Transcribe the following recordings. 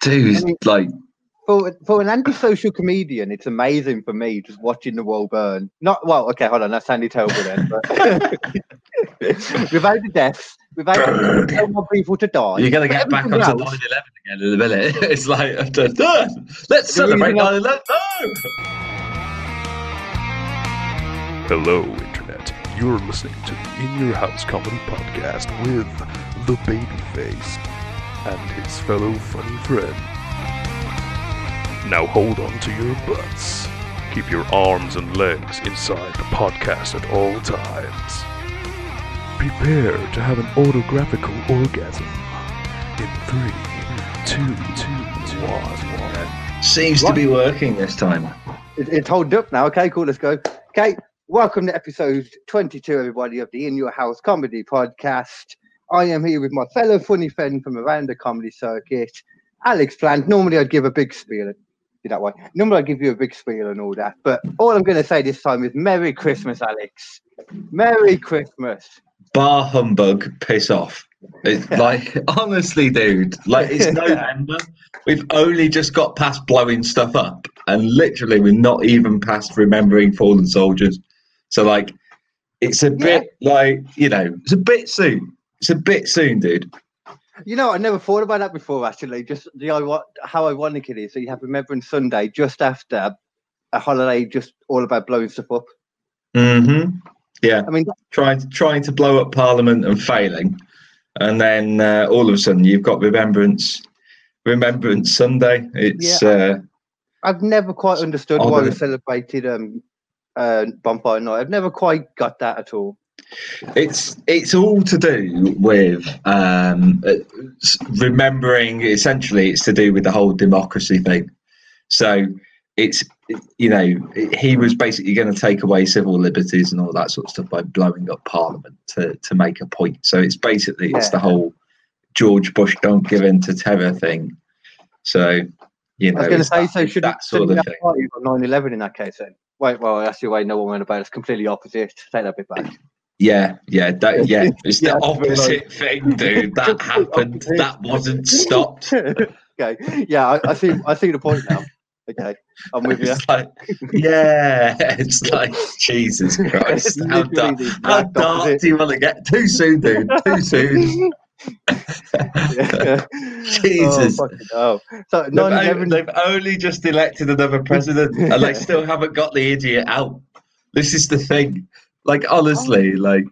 dude, I mean- like For, for an antisocial comedian, it's amazing for me just watching the world burn. Not well, okay, hold on, that sounded terrible then. But without the deaths, without no more people to die. you're gonna get back onto everything 9 else- 11 again in a minute. It's like, let's celebrate 9 11. No! Hello, Internet. You're listening to the In Your House Comedy Podcast with The Babyface and his fellow funny friend. Now hold on to your butts. Keep your arms and legs inside the podcast at all times. Prepare to have an autographical orgasm in three, two, two, one. Seems to be working this time. It's holding up now. Okay, cool. Let's go. Okay, welcome to episode 22, everybody, of the In Your House Comedy Podcast. I am here with my fellow funny friend from around the comedy circuit, Alex Plant. Normally, I'd give a big spiel. That way. Normally, I'd give you a big spiel and all that. But all I'm going to say this time is Merry Christmas, Alex. Merry Christmas. Bar humbug, piss off. It's like, honestly, dude, like it's November. We've only just got past blowing stuff up, and literally, we're not even past remembering fallen soldiers. So, like, it's a bit like, you know, it's a bit soon. It's a bit soon, dude. You know, I never thought about that before, actually. Just the how ironic it is. that you have Remembrance Sunday just after a holiday, just all about blowing stuff up. Mm-hmm. Yeah, I mean, trying to, trying to blow up Parliament and failing, and then uh, all of a sudden you've got Remembrance, Remembrance Sunday. It's uh, I've never quite understood why we celebrated um, uh, Bonfire Night. I've never quite got that at all. It's it's all to do with um, remembering. Essentially, it's to do with the whole democracy thing. So it's you know he was basically going to take away civil liberties and all that sort of stuff by blowing up Parliament to to make a point. So it's basically it's the whole George Bush don't give in to terror thing. So you know I was going to say, that, so should that sort of thing. on 9 11 in that case then? Wait, well, that's your way no one went about it. It's completely opposite. Take that bit back. Yeah, yeah, that, yeah. It's Yeah, the opposite thing, dude. That happened. That wasn't stopped. okay. Yeah, I, I see. I see the point now. Okay, I'm with you. It's like, yeah, it's like Jesus Christ. How dark, how dark do you want to get? Too soon, dude. Too soon. Yeah. Oh, Jesus. Oh. So They've, 9 only, they've only just elected another president, and they still haven't got the idiot out. This is the thing. Like honestly, like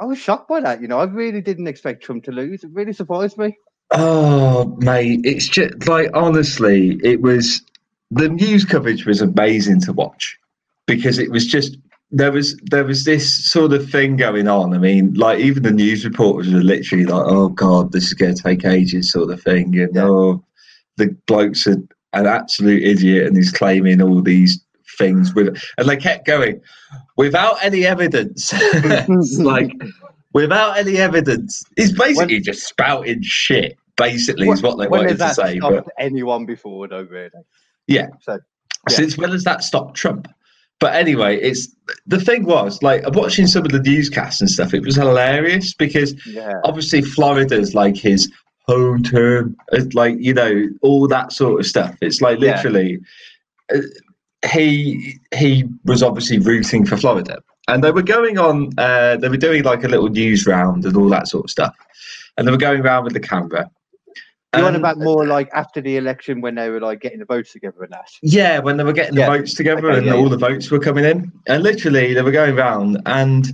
I was shocked by that. You know, I really didn't expect Trump to lose. It really surprised me. Oh, mate, it's just like honestly, it was the news coverage was amazing to watch because it was just there was there was this sort of thing going on. I mean, like even the news reporters were literally like, "Oh God, this is going to take ages," sort of thing, and Yeah. oh, the bloke's an absolute idiot and he's claiming all these things with, and they kept going without any evidence. like without any evidence. He's basically just spouting shit. Basically, is what they wanted has to say. But anyone before, though, really? Yeah. So, yeah. since when has that stopped Trump? But anyway, it's the thing was like watching some of the newscasts and stuff. It was hilarious because yeah. obviously Florida's like his home term, like you know all that sort of stuff. It's like literally, uh, he he was obviously rooting for Florida, and they were going on. Uh, they were doing like a little news round and all that sort of stuff, and they were going around with the camera. You want about more like after the election when they were like getting the votes together and that? Yeah, when they were getting the Yeah. votes together Okay, and yeah, all yeah. the votes were coming in, and literally they were going around, and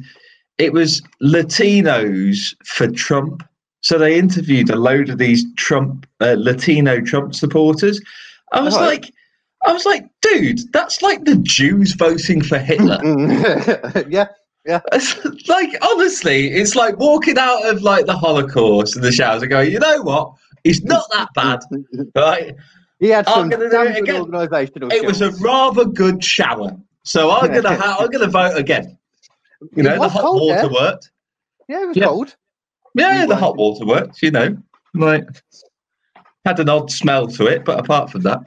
it was Latinos for Trump. So they interviewed a load of these Trump uh, Latino Trump supporters. I was like, I was like, dude, that's like the Jews voting for Hitler. yeah. It's like honestly, it's like walking out of like the Holocaust and the showers and going, you know what? It's not that bad, right? He had some damn it good organisational It was a rather good shower. So I'm gonna ha- I'm gonna vote again. You It know, the hot cold water there. worked. Yeah, it was Yeah. cold. Yeah, You the weren't- hot water worked. You know, like had an odd smell to it, but apart from that,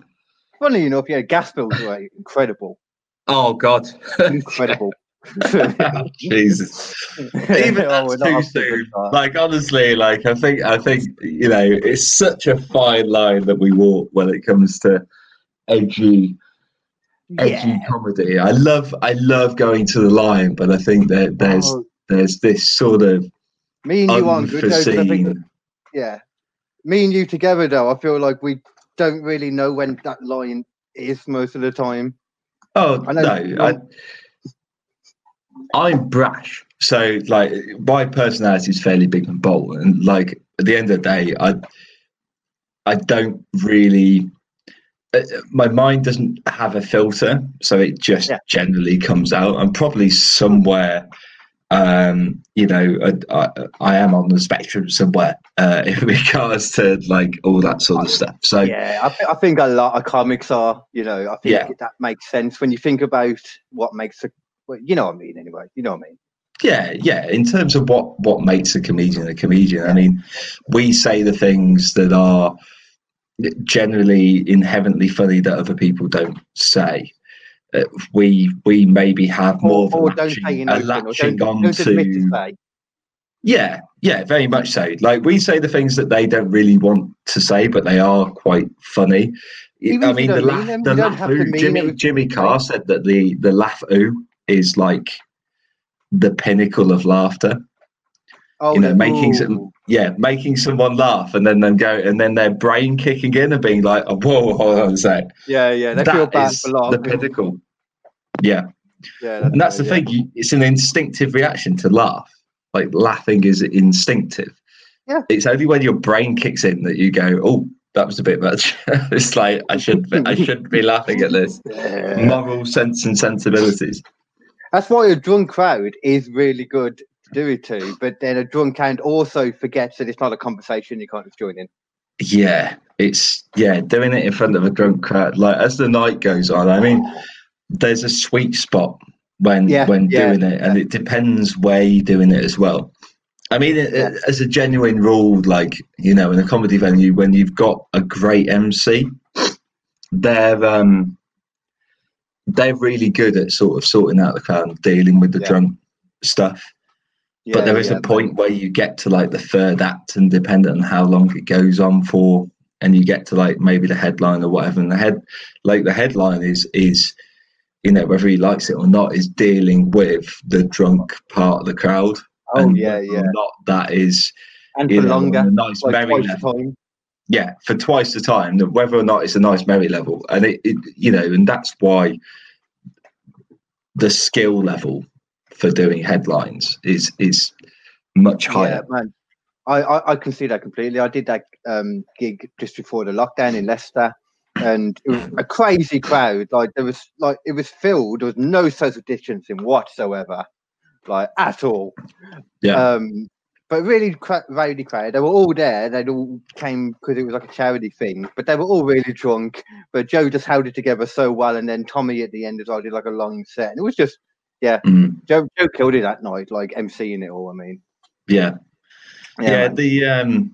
Funny enough, yeah, gas bills were incredible. oh god, Incredible. Jesus. Even Oh, that's not too off to a good soon. start. Like honestly, like I think I think you know it's such a fine line that we walk when it comes to edgy edgy yeah. comedy. I love I love going to the line, but I think that there's Oh, there's this sort of me and you aren't good, though, 'cause I think yeah. Me and you together, though, I feel like we don't really know when that line is most of the time. Oh I know- no, I, I'm brash. So like my personality is fairly big and bold, and like at the end of the day, I I don't really. uh, My mind doesn't have a filter, so it just Yeah. generally comes out. I'm probably somewhere, um, you know, I, I, I am on the spectrum somewhere uh, in regards to like all that sort of stuff. So Yeah, I, th- I think a lot of comics are. You know, I think Yeah. that makes sense when you think about what makes a. Well, you know what I mean, anyway. You know what I mean. Yeah, yeah. In terms of what what makes a comedian a comedian, I mean, we say the things that are generally inherently funny that other people don't say. Uh, we we maybe have more of a or latching, a or latching on to yeah yeah very much so. Like we say the things that they don't really want to say, but they are quite funny. Even I mean, the laugh, them, the laugh ooh, Jimmy Jimmy. Carr said that the the laugh ooh is like the pinnacle of laughter. Oh, you know, the- making some yeah, making someone laugh and then them go and then their brain kicking in and being like, oh, whoa, hold on a sec. Yeah, yeah. They That feel bad is for the laughing. pinnacle. Yeah. Yeah, And that's the thing, it's an instinctive reaction to laugh. Like laughing is instinctive. Yeah. It's only when your brain kicks in that you go, oh, that was a bit much. it's like I should be, I should be laughing at this. Yeah. Moral sense and sensibilities. That's why a drunk crowd is really good to do it to, but then a drunk crowd also forgets that it's not a conversation you can't just join in. Yeah, it's yeah, doing it in front of a drunk crowd. Like as the night goes on, I mean, there's a sweet spot when Yeah, when yeah, doing it, and it depends where you're doing it as well. I mean, it, Yeah. as a genuine rule, like you know, in a comedy venue, when you've got a great MC, they're um, they're really good at sort of sorting out the crowd, and dealing with the Yeah. drunk stuff. but there is yeah, a point where you get to like the third act, and depending on how long it goes on for, and you get to like maybe the headline or whatever, and the head, like the headline is is, you know, whether he likes it or not, is dealing with the drunk part of the crowd. Oh and yeah, yeah, Not that is and for know, longer, nice like merry level. time. Yeah, for twice the time. that Whether or not it's a nice merry level, and it, it you know, and that's why the skill level for doing headlines is is much higher. Yeah, man. I, I, I can see that completely. I did that um, gig just before the lockdown in Leicester, and it was a crazy crowd. Like there was like it was filled. There was no social distancing whatsoever, like at all. Yeah. Um, but really cra- rowdy crowd. They were all there. They all came because it was like a charity thing. But they were all really drunk. But Joe just held it together so well, and then Tommy at the end as well did like a long set. And it was just Mm, Joe. Joe killed it that night, like emceeing it all. I mean, yeah. yeah, man. the um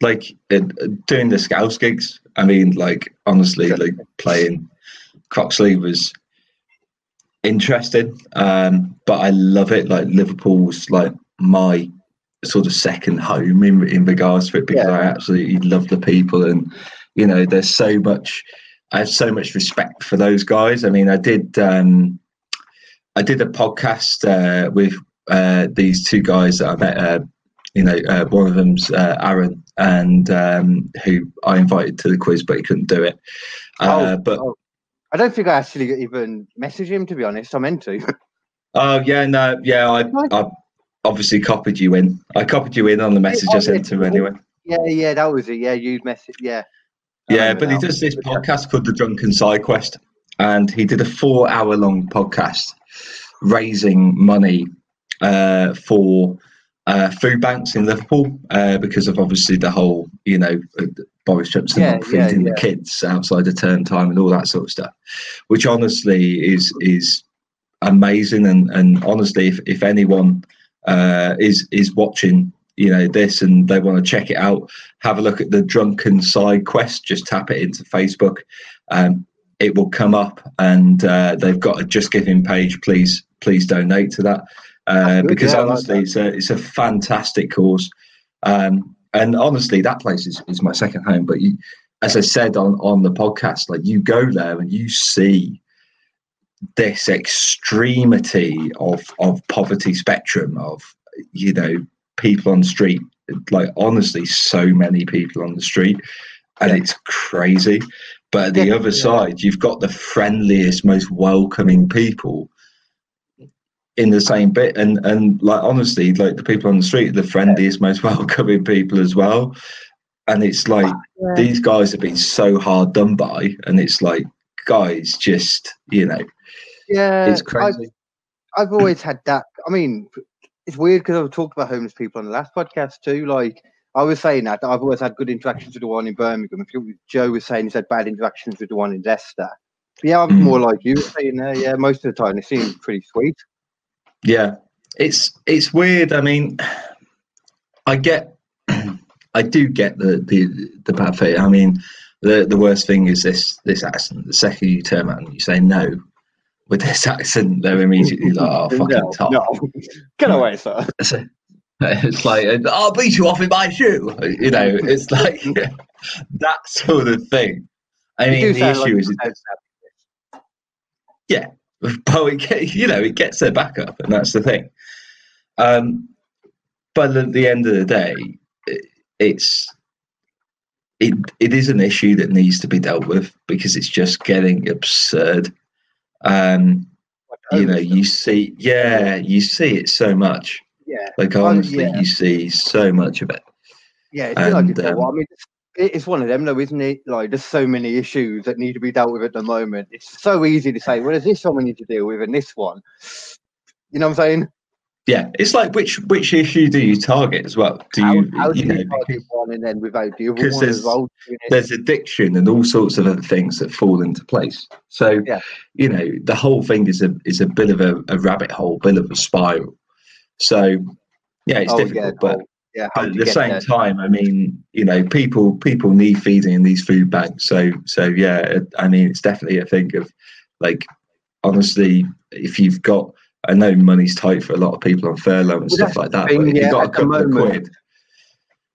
like uh, doing the scouts gigs i mean like honestly like playing croxley was interesting um but i love it. Like liverpool's like my sort of second home in, in regards to it because Yeah. i absolutely love the people and you know there's so much i have so much respect for those guys. I mean i did um i did a podcast uh with uh these two guys that i met uh you know, uh, one of them's uh, Aaron, and um, who I invited to the quiz, but he couldn't do it. Uh, Oh, but oh. I don't think I actually even messaged him to be honest. I meant to. oh yeah, no, yeah, I, I obviously copied you in. I copied you in on the message I sent to him anyway. yeah, yeah, that was it. Yeah, you messaged. Yeah. I Yeah, but he does this podcast called The Drunken Side Quest, and he did a four-hour-long podcast raising money uh, for uh, food banks in Liverpool uh, because of obviously the whole, you know, uh, Boris Johnson Yeah, not yeah, feeding yeah. the kids outside of term time and all that sort of stuff, which honestly is is amazing. And and honestly, if if anyone uh, is is watching, you know, this and they want to check it out, have a look at the Drunken Side Quest. Just tap it into Facebook. Um, it will come up, and uh, they've got a Just Giving page. Please please donate to that uh, because yeah, I like honestly, it's a it's a fantastic course. Um, and honestly, that place is, is my second home. But you, as I said on on the podcast, like you go there and you see this extremity of of poverty spectrum of you know people on the street like honestly so many people on the street and Yeah. it's crazy but at the Yeah, other yeah. side you've got the friendliest most welcoming people in the same bit and and like honestly like the people on the street are the friendliest most welcoming people as well and it's like these guys have been so hard done by and it's like guys just you know Yeah, it's crazy I've always had that. I mean, it's weird because I've talked about homeless people on the last podcast too. Like I was saying that I've always had good interactions with the one in Birmingham. Joe was saying he's had bad interactions with the one in Leicester. Yeah, I'm Mm. more like you were saying there. Yeah, most of the time they seem pretty sweet. Yeah, it's it's weird. I mean, I get, I do get the the the bad thing. I mean, the the worst thing is this this accent. The second you turn around and you say no with this accent, they're immediately like, "Oh, fucking no, top." no. Get away, sir. It's, it's like I'll beat you off in my shoe. You know, it's like that sort of thing. I mean, the sound like issue is, house but it get, you know it gets their back up, and that's the thing. Um, but at the end of the day, it, it's it it is an issue that needs to be dealt with because it's just getting absurd. Um, you know, you see, yeah, you see it so much. yeah, Like Oh, honestly, yeah. you see so much of it. yeah. It's like And, it's, well, I um, mean, it's, one of them, though, isn't it? Like, there's so many issues that need to be dealt with at the moment. It's so easy to say, well, there's this one we need to deal with, and this one. You know what I'm saying? Yeah, it's like which which issue do you target as well? Do you how do you you know target one and then without the other one there's- as well? it? there's addiction and all sorts of other things that fall into place. So Yeah. you know the whole thing is a is a bit of a, a rabbit hole, bit of a spiral. So yeah, it's Oh, difficult, yeah, but yeah, but at the same there? time, I mean, you know, people people need feeding in these food banks. So so yeah, I mean, it's definitely a thing of like honestly, if you've got, I know money's tight for a lot of people on furlough and Well, stuff like that, thing, but if yeah, you've got a couple of quid,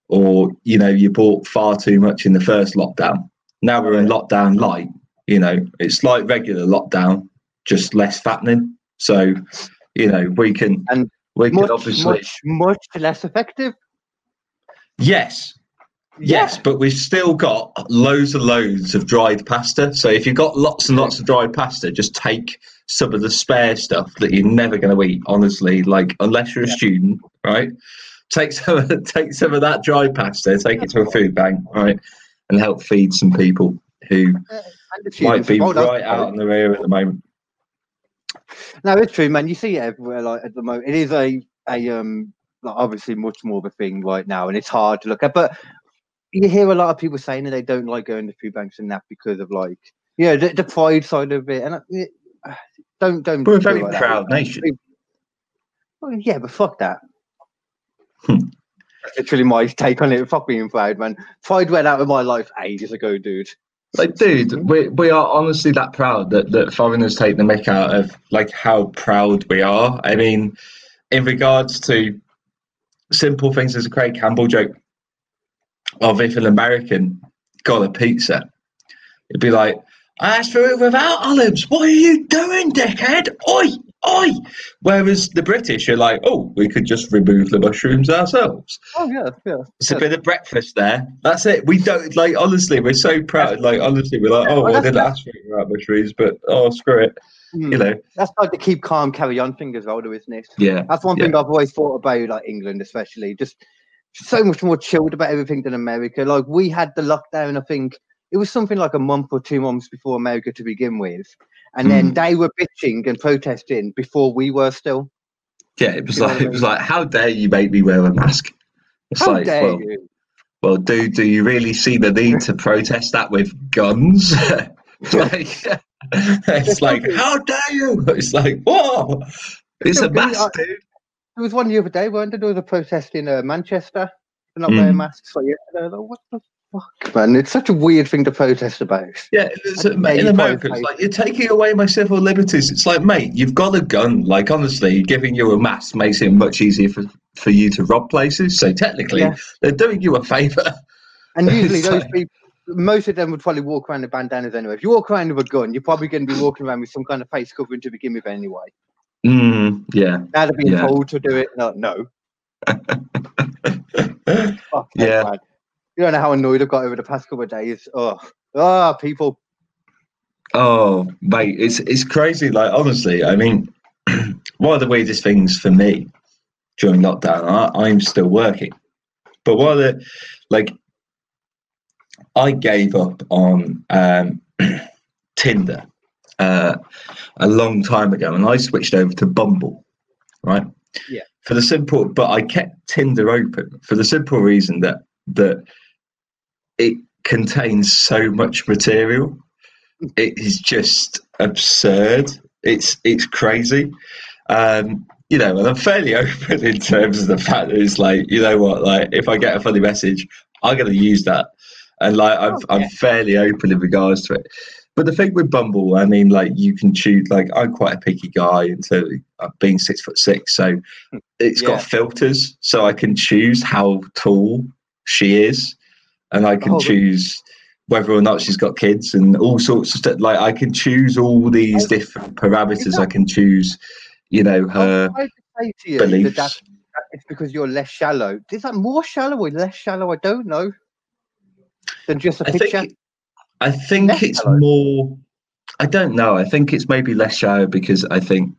or you know, you bought far too much in the first lockdown. Now we're in lockdown light. You know, it's like regular lockdown, just less fattening. So you know, we can And we can Much, obviously much, much less effective. Yes Yes, but we've still got loads and loads of dried pasta. So if you've got lots and lots of dried pasta, just take some of the spare stuff that you're never going to eat. Honestly, like unless you're a Yeah. student, right? Take some, of, take some of that dried pasta, take it to a food bank, right, and help feed some people who might be right out in the rear at the moment. No, it's true, man. You see it everywhere. Like at the moment, it is a a um like obviously much more of a thing right now, and it's hard to look at. But you hear a lot of people saying that they don't like going to food banks and that because of like you know the, the pride side of it. And it, don't don't. We're a very like that. proud nation. Well, yeah, but fuck that. Hmm. That's literally my take on it. Fuck being proud, man. Pride went out of my life ages ago, dude. Like, dude, we, we are honestly that proud that, that foreigners take the mick out of like how proud we are. I mean, in regards to simple things as a Craig Campbell joke of if an American got a pizza, it'd be like, I asked for it without olives. What are you doing, dickhead? Oi, oi. Whereas the British are like, oh, we could just remove the mushrooms ourselves. Oh yeah, yeah. It's a bit of breakfast there. That's it. We don't like honestly. We're so proud. Like honestly, we're like, oh, well, I didn't ask for it without mushrooms, but oh, screw it. Hmm. You know, That's like the keep calm, carry on thing as well, though, isn't it? yeah, That's one thing I've always thought about, like England, especially. Just so much more chilled about everything than America. Like we had the lockdown, I think it was something like a month or two months before America to begin with. And then Hmm. they were bitching and protesting before we were still. yeah. It was You like it was like, how dare you make me wear a mask? It's How like, dare well, you? well, do do you really see the need to protest that with guns? like, it's like, how dare you? It's like, whoa, it's a mask, dude. There was one the other day, weren't there? There was a protest in uh, Manchester for not Hmm. wearing masks. Like, they're like, what the Fuck, man, it's such a weird thing to protest about. Yeah, in America, it's like, you're taking away my civil liberties. It's like, mate, you've got a gun. Like, honestly, giving you a mask makes it much easier for, for you to rob places. So technically, Yeah. they're doing you a favour. And usually those like- people, most of them would probably walk around with bandanas anyway. If you walk around with a gun, you're probably going to be walking around with some kind of face covering to begin with anyway. Mm, yeah. Now they're being Yeah. told to do it. No, no. Yeah. man. You don't know how annoyed I've got over the past couple of days. Oh, oh, people. Oh, mate, it's it's crazy. Like honestly, I mean, one of the weirdest things for me during lockdown, I, I'm still working, but one of the like, I gave up on um, Tinder uh, a long time ago, and I switched over to Bumble, right? Yeah. For the simple, but I kept Tinder open for the simple reason that that it contains so much material it is just absurd. It's it's crazy. Um, you know, and I'm fairly open in terms of the fact that it's like, you know what, like if I get a funny message, I'm gonna use that. And like I'm Oh, I'm fairly open in regards to it. But the thing with Bumble, I mean, like you can choose. Like I'm quite a picky guy into uh, being six foot six, so it's Yeah. got filters, so I can choose how tall she is, and I can Oh, choose whether or not she's got kids and all sorts of stuff. Like I can choose all these Oh, different parameters. I can choose, you know, her I would say to you beliefs. that that it's because you're less shallow. Is that more shallow or less shallow? I don't know. Than just a I picture. think I think it's more. I don't know. I think it's maybe less shallow because I think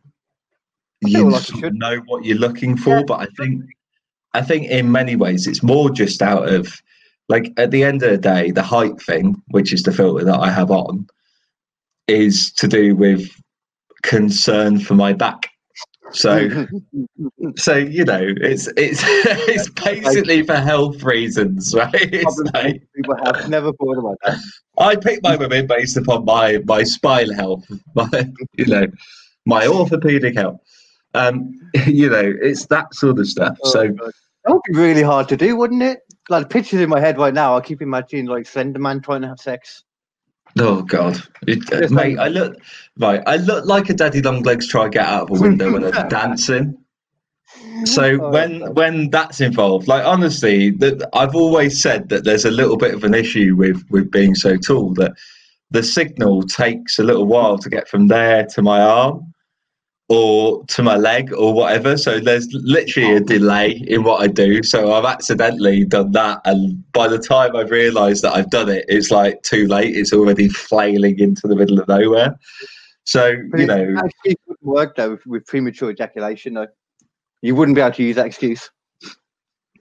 I you like know what you're looking for. Yeah. But I think I think in many ways it's more just out of like at the end of the day, the height thing, which is the filter that I have on, is to do with concern for my back. So so you know, it's it's it's basically for health reasons, right? It's like people have never thought about that. I pick my women based upon my my spine health, my you know, my orthopedic health. Um, you know, it's that sort of stuff. Oh, so God. that would be really hard to do, wouldn't it? Like pictures in my head right now, I keep imagining like Slender Man trying to have sex. Oh god, it, uh, mate, I- look right. I look like a daddy long legs try to get out of a window when I'm dancing. So Oh, when God. when that's involved, like honestly, that I've always said that there's a little bit of an issue with with being so tall that the signal takes a little while to get from there to my arm or to my leg or whatever. So there's literally a delay in what I do. So I've accidentally done that, and by the time I've realised that I've done it, it's like too late. It's already flailing into the middle of nowhere. So But you know, actually wouldn't work though with, with premature ejaculation. Though you wouldn't be able to use that excuse.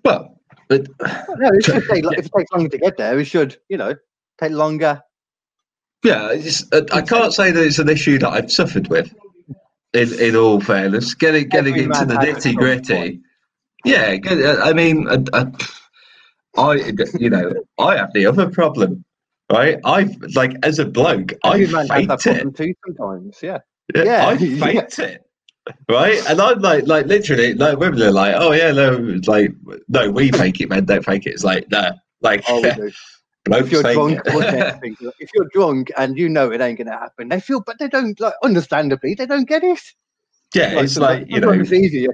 well. But, No, it should take. If it takes longer to get there, it should, you know, take longer. Yeah, it's, uh, I can't say that it's an issue that I've suffered with. In, in all fairness, getting getting Every into the has at some nitty gritty. Yeah, uh, I mean, uh, uh, I you know I have the other problem, right? I like as a bloke, I Every man that faked it. problem too sometimes. Yeah. Yeah, Yeah, I yeah. it. Right, and I'm like, like literally, like women are like, oh yeah, no, like no, we fake it, men don't fake it. It's like no, like Oh, we do. blokes if you're drunk, if you're drunk and you know it ain't gonna happen, they feel, but they don't like. Understandably, they don't get it. yeah, it's like you know, it's easier.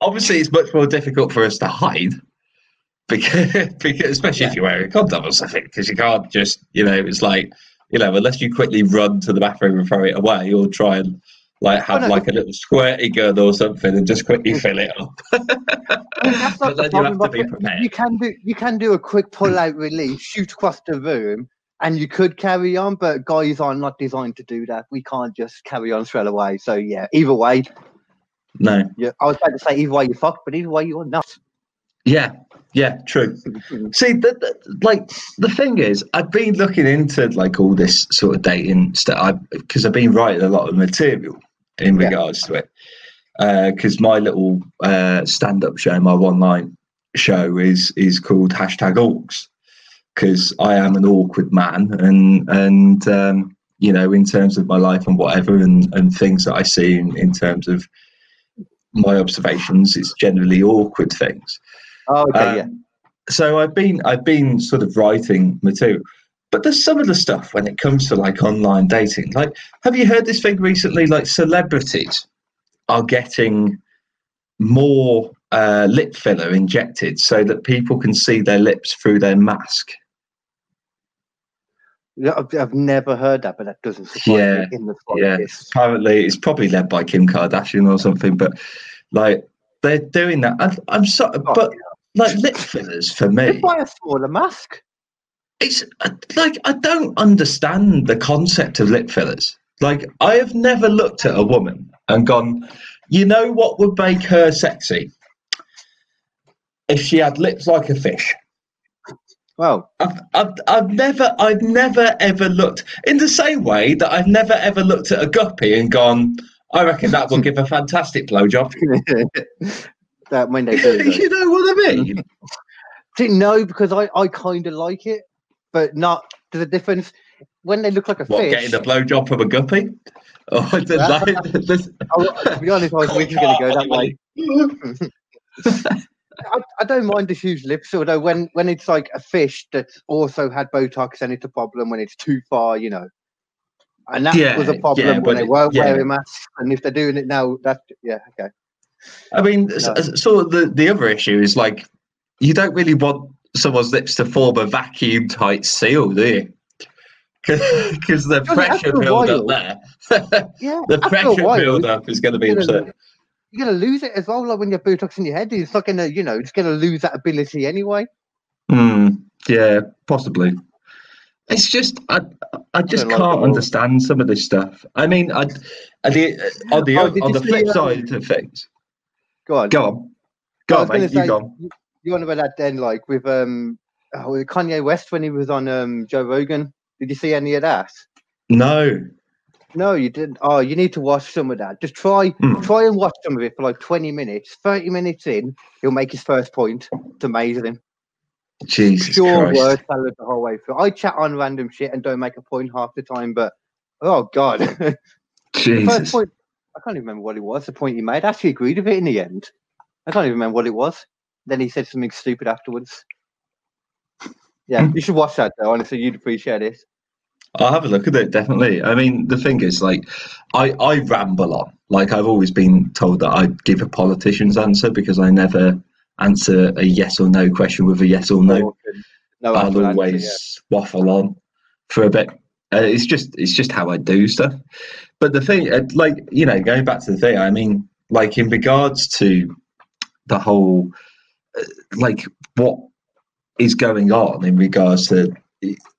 Obviously it's much more difficult for us to hide because, because especially if you're wearing a condom or something because you can't just you know it's like you know unless you quickly run to the bathroom and throw it away or try and like have oh, no, like a little squirty gun or something and just quickly fill it up that's not the then you have to be prepared You can do you can do a quick pull out release, shoot across the room, and you could carry on. But guys are not designed to do that. We can't just carry on straight away. So yeah, either way, no yeah, I was about to say either way you fuck, but either way you're not. yeah yeah true See, the, the, like the thing is, I've been looking into like all this sort of dating stuff because I've been writing a lot of material in Yeah. regards to it. Because my little uh, stand-up show, my one-line show, is is called hashtag Awks. Because I am an awkward man, and and um, you know, in terms of my life and whatever, and and things that I see in, in terms of my observations, it's generally awkward things. Oh, okay, yeah. Um, so I've been I've been sort of writing material, but there's some of the stuff when it comes to like online dating. Like, have you heard this thing recently? Like, celebrities are getting more uh, lip filler injected so that people can see their lips through their mask. Yeah, I've, never heard that, but that doesn't surprise Yeah, me in the Yeah, apparently it's probably led by Kim Kardashian or something, but like they're doing that. I'm, I'm sorry, Oh, but like lip fillers for me, Just buy a smaller mask. it's uh, like I don't understand the concept of lip fillers. Like I have never looked at a woman and gone, you know what would make her sexy if she had lips like a fish. Well, I've, I've, I've never, I've never ever looked in the same way that I've never ever looked at a guppy and gone, I reckon that will give a fantastic blowjob. that when they do. you know what I mean? See, no, because I, I kind of like it, but not to the difference when they look like a What, fish. getting a blowjob from a guppy? Oh, I did That- like this. I, to be honest, I was originally going to go that way. I, I don't mind the huge lips, although when when it's like a fish that's also had Botox, then it's a problem when it's too far, you know. And that Yeah, was a problem yeah, when they it- weren't yeah. wearing masks, and if they're doing it now, that's yeah, okay. I mean, No. so the, the other issue is like, you don't really want someone's lips to form a vacuum tight seal, do you? Because the pressure build up there, Yeah, the pressure while, build up is going to be you're gonna- upset. You're gonna lose it as well, like when you have Botox in your head. It's not gonna, you know, it's gonna lose that ability anyway. Hmm. yeah, possibly. It's just I I just like can't understand some of this stuff. I mean, I, I the, on the Oh, on the see, flip um, side of things. Go on. Go on, go on, gonna. You go on. you- You want about that then, like with um oh, with Kanye West when he was on um Joe Rogan? Did you see any of that? No. No, you didn't. Oh, you need to watch some of that. Just try, Hmm. try and watch some of it for like twenty minutes. Thirty minutes in, he'll make his first point. It's amazing. Jesus Christ. word salad the whole way through. I chat on random shit and don't make a point half the time, but oh god, the first point. I can't even remember what it was. The point he made. I actually agreed with it in the end. I can't even remember what it was. Then he said something stupid afterwards. Yeah, Hmm. you should watch that though. Honestly, you'd appreciate it. I'll have a look at it, definitely. I mean, the thing is, like, I, I ramble on. Like, I've always been told that I give a politician's answer because I never answer a yes or no question with a yes or no. No, I'll actual answer, always waffle on for a bit. Uh, it's just it's just how I do stuff. But the thing, uh, like you know, going back to the thing, I mean, like in regards to the whole, uh, like what is going on in regards to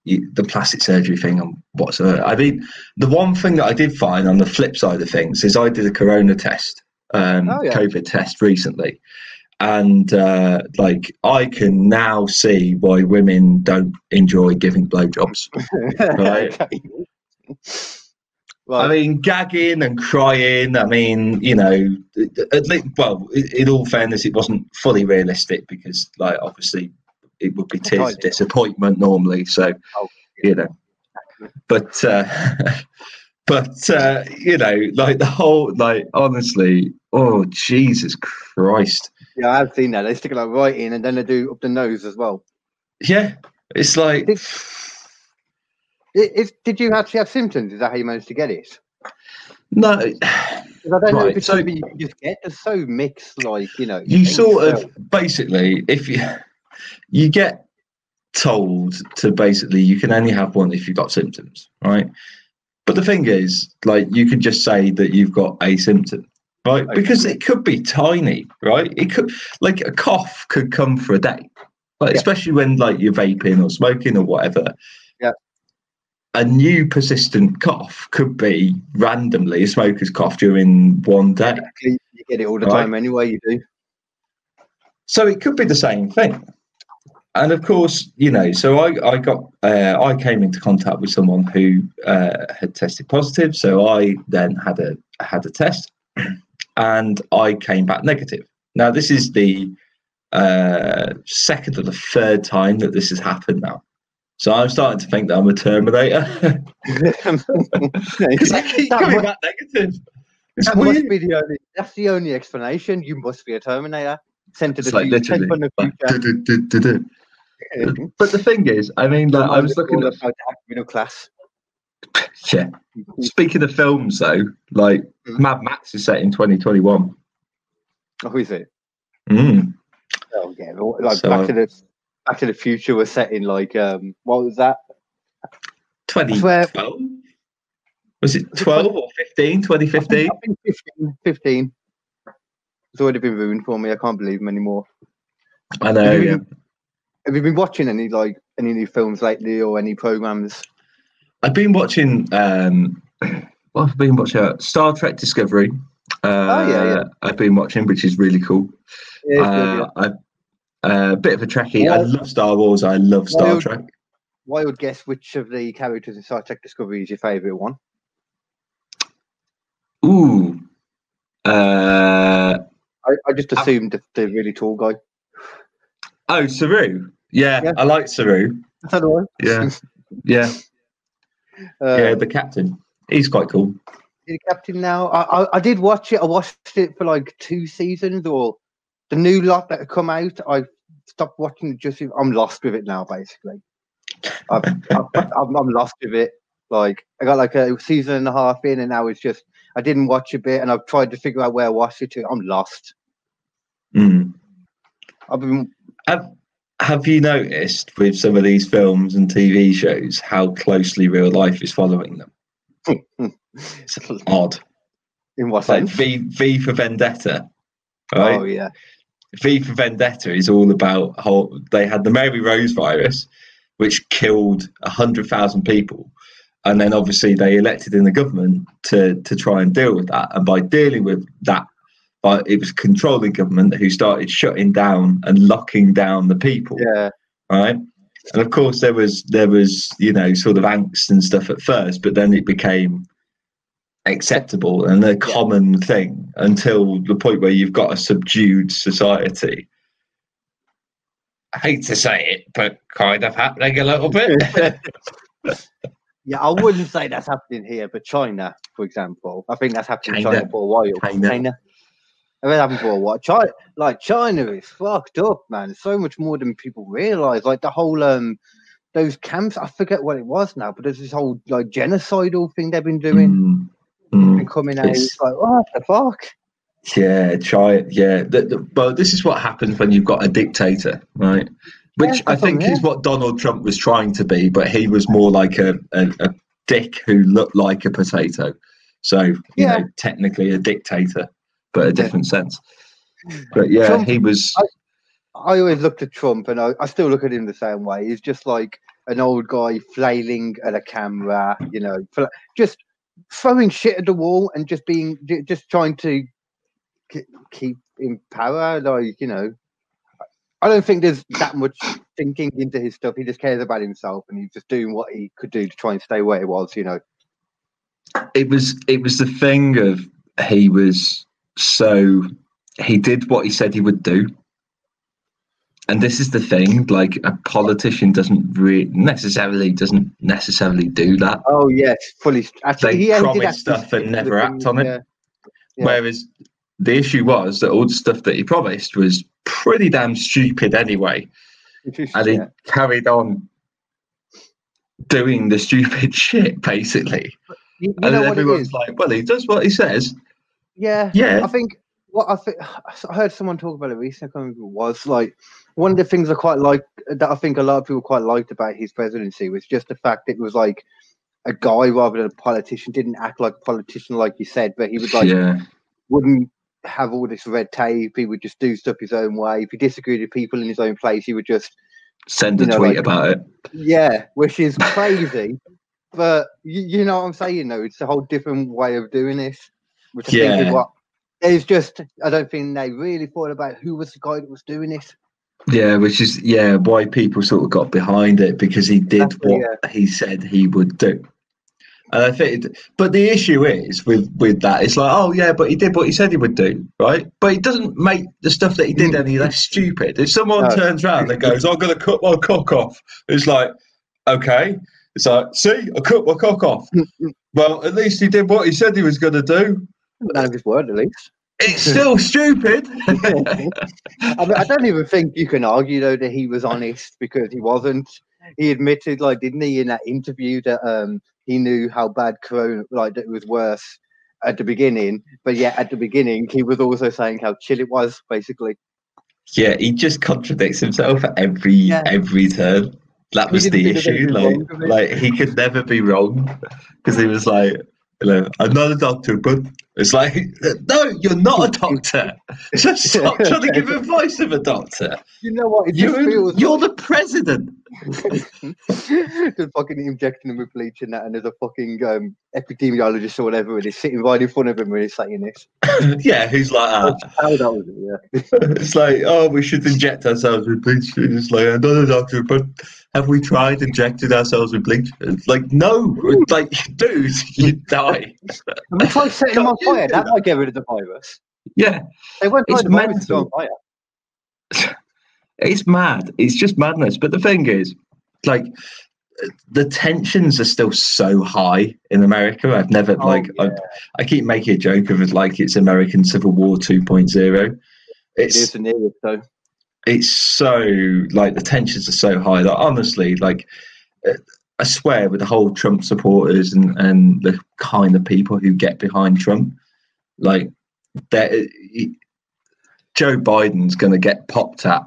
the plastic surgery thing and whatsoever. I mean, the one thing that I did find on the flip side of things is I did a corona test, um, Oh, yeah. COVID test recently, and uh, like I can now see why women don't enjoy giving blowjobs. Right. okay. I mean, gagging and crying. I mean, you know, at least, well, in in all fairness, it wasn't fully realistic because, like, obviously, it would be tears of disappointment normally. So, Oh, you know, but, uh, but uh, you know, like the whole, like, honestly, oh Jesus Christ, yeah, I've seen that. They stick it like right in, and then they do up the nose as well. yeah, it's like. Did- I- Is, did you actually have symptoms? Is that how you managed to get it? No. I don't know Right, if it's so- you just get. They're so mixed, like you know. you sort so- of basically if you you get told to basically you can only have one if you've got symptoms right but the thing is like you could just say that you've got a symptom right because it could be tiny right it could like a cough could come for a day like Yeah. especially when like you're vaping or smoking or whatever Yeah. a new persistent cough could be randomly a smoker's cough during one day Exactly. You get it all the Right. time anyway. You do. So it could be the same thing. And of course, you know, so I, I got, uh, I came into contact with someone who uh, had tested positive. So I then had a had a test, and I came back negative. Now this is the uh, second or the third time that this has happened now. So I'm starting to think that I'm a Terminator because I keep That coming must- back negative. It's That weird. must be the only. That's the only explanation. You must be a Terminator. Sent to the like future. literally. the future. du-du-du-du-du. But the thing is, I mean, like, I was looking at middle class. yeah. Speaking of films, though, like Mhm. Mad Max is set in 2021. Oh, who is it? Mm. Oh yeah, like So, Back uh, to the Back to the Future was set in like um what was that? 2012? Was it 12 or 15? 2015? 15. 15. It's already been ruined for me. I can't believe them anymore. I know. Have you Yeah. Have you been watching any like any new films lately or any programs? I've been watching. Um, what have been watching? Uh, Star Trek Discovery. Uh, Oh, yeah, yeah. I've been watching, which is really cool. Yeah, good, Uh, I, a uh, bit of a Trekkie. I love Star Wars. I love Star Wild- Trek. Wild guess which of the characters in Star Trek Discovery is your favourite one? Ooh. Uh, I, I just Ah. assumed the, the really tall guy. oh, Saru. Yeah, Yeah. I like Saru. Yeah, yeah, Uh, yeah. The captain. He's quite cool. the captain now. I, I I did watch it. I watched it for like two seasons or the new lot that had come out. I stopped watching it just. I'm lost with it now, basically. I've, I've, I'm, I'm lost with it. Like I got like a season and a half in, and now it's just I didn't watch a bit, and I've tried to figure out where I watched it to. I'm lost. Mm. I've been Have Have you noticed with some of these films and TV shows how closely real life is following them? It's odd. in what like sense? V V for Vendetta. Right? Oh yeah, V for Vendetta is all about how they had the Mary Rose virus, which killed hundred thousand people, and then obviously they elected in the government to to try and deal with that. And by dealing with that, but it was controlling government who started shutting down and locking down the people. yeah. right? And of course, there was there was you know sort of angst and stuff at first, but then it became acceptable and a common thing until the point where you've got a subdued society. I hate to say it, but kind of happening a little bit. Yeah, I wouldn't say that's happening here, but China, for example, I think that's happening in China. China for a while. China. I've been happening for a while. China, like China is fucked up, man. So much more than people realize. Like the whole um, those camps. I forget what it was now, but there's this whole like genocidal thing they've been doing Mm, mm. and coming out. It's- It's like what the fuck? Yeah, try it. Yeah, the, the, but this is what happens when you've got a dictator, right? Which Yeah, I think is what Donald Trump was trying to be, but he was more like a, a, a dick who looked like a potato. So, you Yeah. know, technically a dictator, but a different sense. Hmm. But yeah, Trump- he was. I always looked at Trump, and I, I still look at him the same way. He's just like an old guy flailing at a camera, you know, just throwing shit at the wall and just being, just trying to k- keep in power. Like, you know, I don't think there's that much thinking into his stuff. He just cares about himself, and he's just doing what he could do to try and stay where he was. You know, it was it was the thing of he was so he did what he said he would do and this is the thing like a politician doesn't re- necessarily doesn't necessarily do that oh yes, fully. Actually, They he, yeah, did promise stuff and stick to the never act on it. yeah. Yeah. whereas the issue was that all the stuff that he promised was pretty damn stupid anyway and he carried on doing the stupid shit basically You, you and know then what it everyone's like well he does what he says Yeah, yeah I think what I think I heard someone talk about it recently. I can't remember what it was like one of the things I quite like that I think a lot of people quite liked about his presidency was just the fact it was like a guy rather than a politician. Didn't act like a politician, like you said, but he was like yeah wouldn't have all this red tape. He would just do stuff his own way. If he disagreed with people in his own place, he would just send a know, tweet like- about it. yeah, which is crazy. but you, you know what I'm saying, though. It's a whole different way of doing this, which I think Yeah. is what it's just. I don't think they really thought about who was the guy that was doing it. Yeah, which is yeah why people sort of got behind it because he did what he said he would do. And I think, it- but the issue is with with that, it's like, oh yeah, but he did what he said he would do, right? But it doesn't make the stuff that he did mm. any less stupid. If someone No. turns around and goes, "I'm going to cut my cock off," it's like, okay, it's like, see, I cut my cock off. Mm, mm. well, at least he did what he said he was going to do. None of his word, at least. It's still stupid. I, mean, I don't even think you can argue though that he was honest because he wasn't. He admitted, like, didn't he, in that interview that um he knew how bad Corona, like, that it was worse at the beginning, but yet at the beginning he was also saying how chill it was, basically. yeah, he just contradicts himself at every Yeah. every turn. That was the issue. Like, wrong with it. like he could never be wrong because he was like, you know, I'm not a doctor, but it's like, no, you're not a doctor. Just stop trying to give advice of a doctor. You know what? It You're, feels you're the president. just fucking injecting him with bleach and that, and there's a fucking um, epidemiologist or whatever, and he's sitting right in front of him when he's saying this. yeah, who's like that? How that was it, yeah. It's like, oh, we should inject ourselves with bleach. It's like, I'm not a doctor, but have we tried injected ourselves with bleach? It's like, no, It's like, dude, you die. And we tried setting them on fire. That might get rid of the virus. Yeah, They won't It's the virus on fire. it's mad. It's just madness. But the thing is, like, the tensions are still so high in America. I've never, Oh, like, I, I keep making a joke of it like it's American Civil War 2.0. It It's is the nearest, though. It's so like the tensions are so high that honestly like uh, i swear with the whole trump supporters and and the kind of people who get behind trump like that joe biden's going to get popped at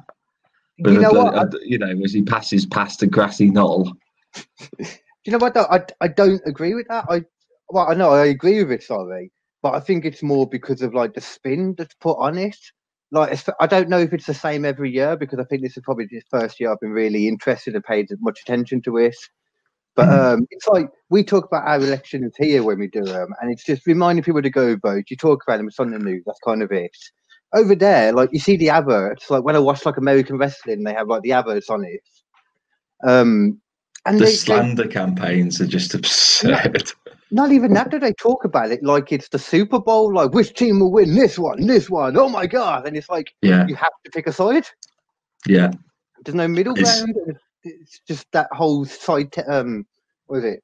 You know what? I- uh, you know as he passes past the grassy knoll Do you know what? Though? I I don't agree with that. I well, I know I agree with it, sorry, but I think it's more because of like the spin that's put on it. Like I don't know if it's the same every year because I think this is probably the first year I've been really interested and paid much attention to it. But Mhm. um, it's like we talk about our elections here when we do them, and it's just reminding people to go vote. You talk about them, it's on the news. That's kind of it. Over there, like you see the adverts. Like when I watch like American wrestling, they have like the adverts on it. Um, and the they, they, slander campaigns are just absurd not even that do they talk about it like it's the Super Bowl, like which team will win this one, this one, oh my god. And it's like yeah you have to pick a side. yeah There's no middle It's- ground. It's, just that whole side te- um what is it?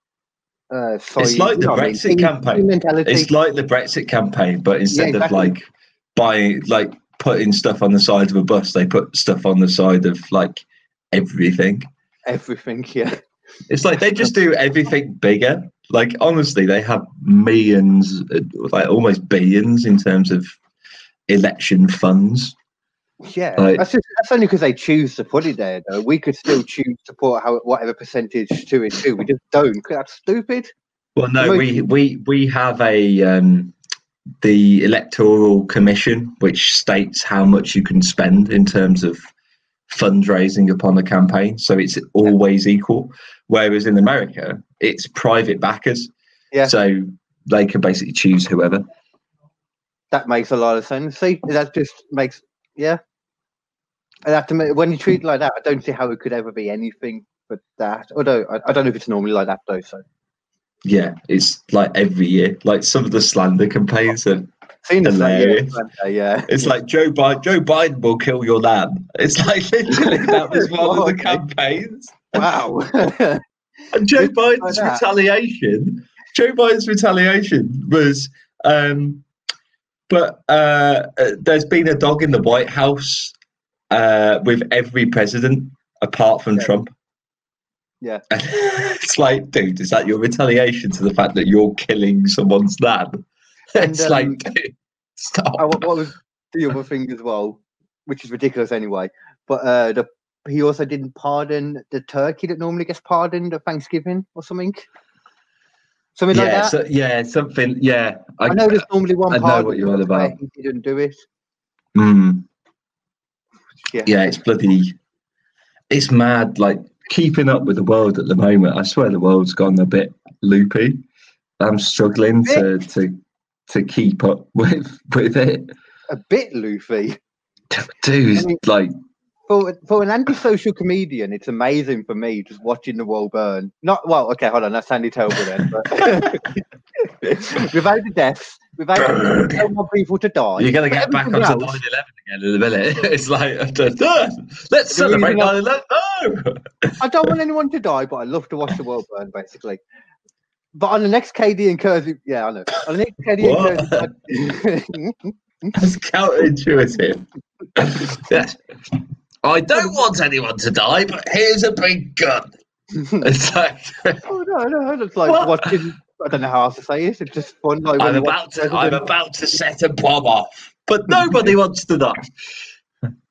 Uh side, It's like the what I mean? Brexit campaign. mentality. It's like the Brexit campaign, but instead exactly. of like buying, like putting stuff on the side of a bus, they put stuff on the side of like everything. everything, yeah. It's like they just do everything bigger. Like honestly, they have millions, like almost billions in terms of election funds. Yeah, Like- that's just that's only because they choose to put it there. Though we could still choose to put how whatever percentage to it too. We just don't. 'cause That's stupid. Well, no, Most- we we we have a um, the electoral commission which states how much you can spend in terms of fundraising upon a campaign, so it's always equal. Whereas in America, it's private backers, Yeah. so they can basically choose whoever. That makes a lot of sense. See, that just makes yeah. And have to when you treat it like that, I don't see how it could ever be anything but that. Although I, I don't know if it's normally like that though. So Yeah, it's like every year. Like some of the slander campaigns are seen the same, Hilarious. yeah, yeah. It's like Joe Biden. Joe Biden will kill your lamb. It's like literally that was one of the campaigns. Wow. And Joe like Biden's retaliation. Joe Biden's retaliation was, um, but uh, uh, there's been a dog in the White House uh, with every president apart from Yeah. Trump. Yeah. it's like, dude, is that your retaliation to the fact that you're killing someone's dad? And, It's um, like, dude, stop. What, what was the other thing as well, which is ridiculous anyway. But uh, the he also didn't pardon the turkey that normally gets pardoned at Thanksgiving or something. Something like yeah, that. so, yeah, something. Yeah, I, know there's normally one I know pardon. what you're on about. He didn't do it. Mm. Yeah. yeah, it's bloody, it's mad. Like keeping up with the world at the moment. I swear the world's gone a bit loopy. I'm struggling to to to keep up with with it, A bit loopy. dude. I mean- like, For for an antisocial comedian, it's amazing for me just watching the world burn. Not well, okay, hold on, that's Sandy terrible then. But without the deaths, without no more people to die. you're gonna get back onto 9/11 again in a minute. It's like, let's celebrate reason 9/11. No, I don't want anyone to die, but I love to watch the world burn, basically. But on the next KD and Kersey, yeah, I know. On the next KD and Kersey, That's counterintuitive. I don't want anyone to die, but here's a big gun. It's like oh no, no, it's like What? watching. I don't know how else to say it. It's just fun. Like I'm about to I'm about to set a bomb off, but nobody wants to die.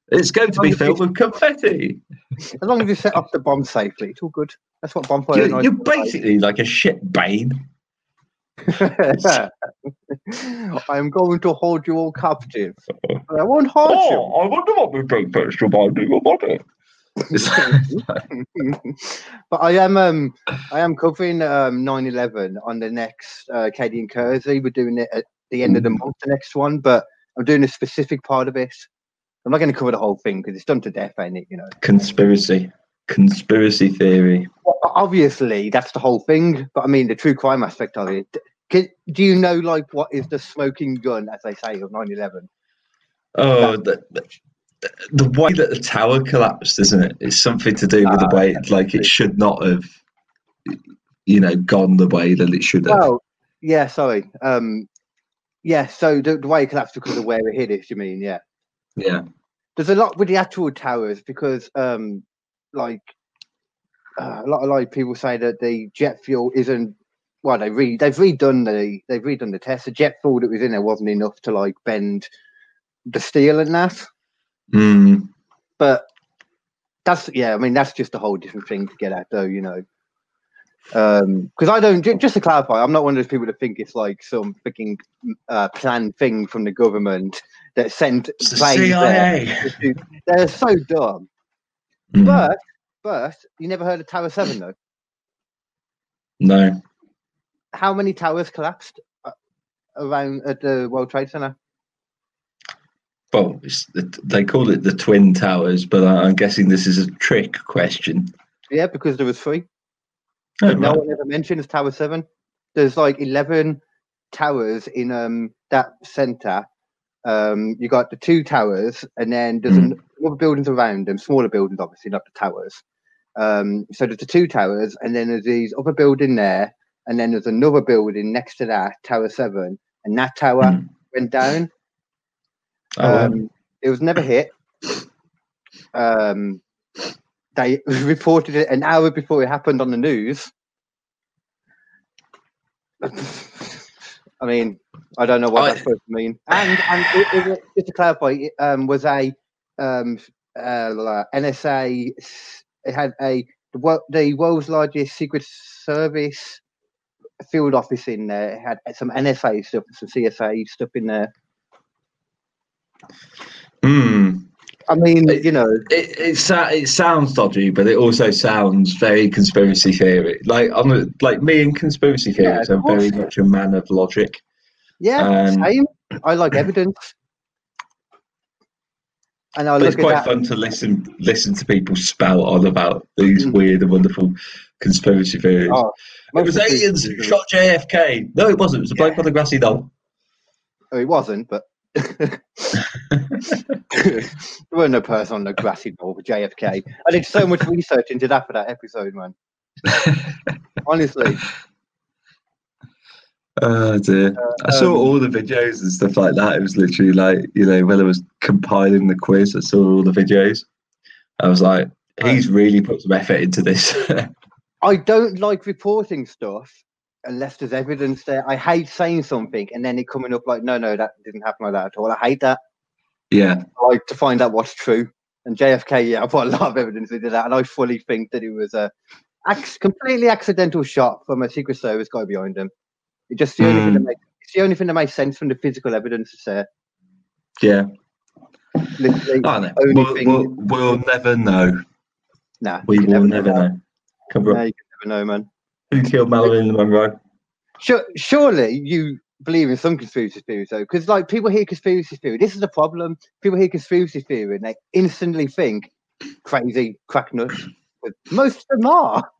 It's going to be filled with confetti. As long as you set up the bomb safely, it's all good. That's what bonfire You're, you're are like. basically like a shit bane. I am going to hold you all captive. But I won't hurt you. Oh, I wonder what we bring first reminding your body. but I am um I am covering um 9/11 on the next uh, KD and Kersey. We're doing it at the end of the month, the next one, but I'm doing a specific part of it. I'm not going to cover the whole thing because it's done to death, ain't it? You know. Conspiracy. Conspiracy theory. Well, obviously, that's the whole thing. But I mean, the true crime aspect of it. Can, do you know like what is the smoking gun, as they say, of 9/11? Oh, the, the, the way that the tower collapsed, isn't it? It's something to do with the Ah, way, like, it should not have, you know, gone the way that it should have. Oh, yeah, sorry. Um, yeah, so the, the way it collapsed because of where it hit it, you mean? Yeah. yeah. there's a lot with the actual towers because um like uh, a lot of like people say that the jet fuel isn't well they re they've redone the they've redone the test. The jet fuel that was in there wasn't enough to like bend the steel and that. Mm, but that's yeah i mean that's just a whole different thing to get at though you know. Um because i don't ju- just to clarify i'm not one of those people that think it's like some freaking uh planned thing from the government that sent the planes there. CIA. they're so dumb Mm, But but you never heard of Tower Seven though. no. How many towers collapsed uh, around at the World Trade Center? Well, it's, the- they call it the Twin Towers, but I'm guessing this is a trick question. Yeah, because there was three. Oh, no one ever mentions Tower Seven. There's like eleven towers in um that center. Um, you got the two towers, and then there's Mm. an other buildings around them, smaller buildings, obviously, not the towers. Um, so there's the two towers, and then there's these other building there, and then there's another building next to that, Tower Seven, and that tower Mm. went down. Oh. Um, it was never hit. Um, they reported it an hour before it happened on the news. I mean, I don't know what I- that's supposed to mean. And and it, it, just to clarify, it um, was a um, uh, NSA. It had a the, the world's largest secret service field office in there. It had some NSA stuff, some CSA stuff in there. Mm. I mean, It- you know, it it, it sounds dodgy, but it also sounds very conspiracy theory. Like I'm a, like me and conspiracy Yeah, theories. of I'm very much a man of logic. yeah, Um, same. I like evidence, and I it's quite fun to listen listen to people spout on about these Mm. weird and wonderful conspiracy theories. Oh, it was the aliens who shot JFK. No, it wasn't. It was a bloke Yeah. on a grassy knoll. Oh, it wasn't, but there were no person on the grassy knoll with JFK. I did so much research into that for that episode, man. Honestly, Oh dear. I saw um, all the videos and stuff like that. It was literally like, you know, when I was compiling the quiz, I saw all the videos. I was like, he's really put some effort into this. I don't like reporting stuff unless there's evidence there. I hate saying something and then it coming up like, no, no, that didn't happen like that at all. I hate that. yeah. I like to find out what's true. And JFK, yeah, I've got a lot of evidence into that, and I fully think that it was a ac- completely accidental shot from a Secret Service guy behind him. It's just the only thing that Hmm. makes it's the only thing that makes sense from the physical evidence to say. Yeah. Literally, Only We'll, thing- we'll, we'll never know. nah, We will can never know. Come Nah, on. you can never know, man. Who killed Marilyn Monroe? Sure, surely you believe in some conspiracy theories though, because like people hear conspiracy theory. This is the problem. People hear conspiracy theory and they instantly think crazy crack nuts. Most of them are.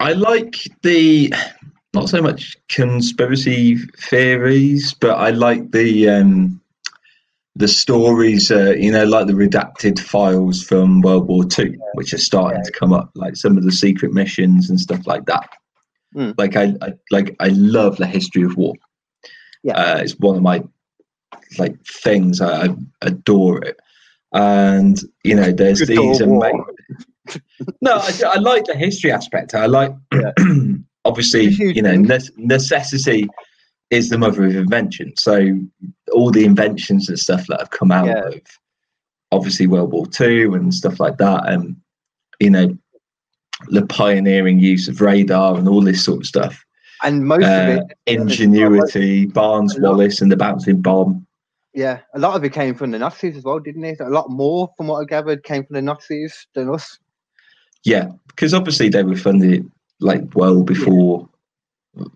I like the not so much conspiracy theories, but I like the um, the stories. Uh, you know, like the redacted files from World War Two, which are starting to come up, like some of the secret missions and stuff like that. Mm. Like I, I like I love the history of war. Yeah. uh, it's one of my like things. I, I adore it, and you know, there's Good these amazing. no, I, I like the history aspect. I like Yeah. obviously, It's a huge you know, ne- necessity is the mother of invention. So all the inventions and stuff that have come out Yeah. of obviously World War Two and stuff like that, and you know, the pioneering use of radar and all this sort of stuff. And most of Uh, it, ingenuity, Barnes Wallis, and the bouncing bomb. yeah, a lot of it came from the Nazis as well, didn't it? A lot more, from what I gathered, came from the Nazis than us. Yeah, because obviously they were funded like well before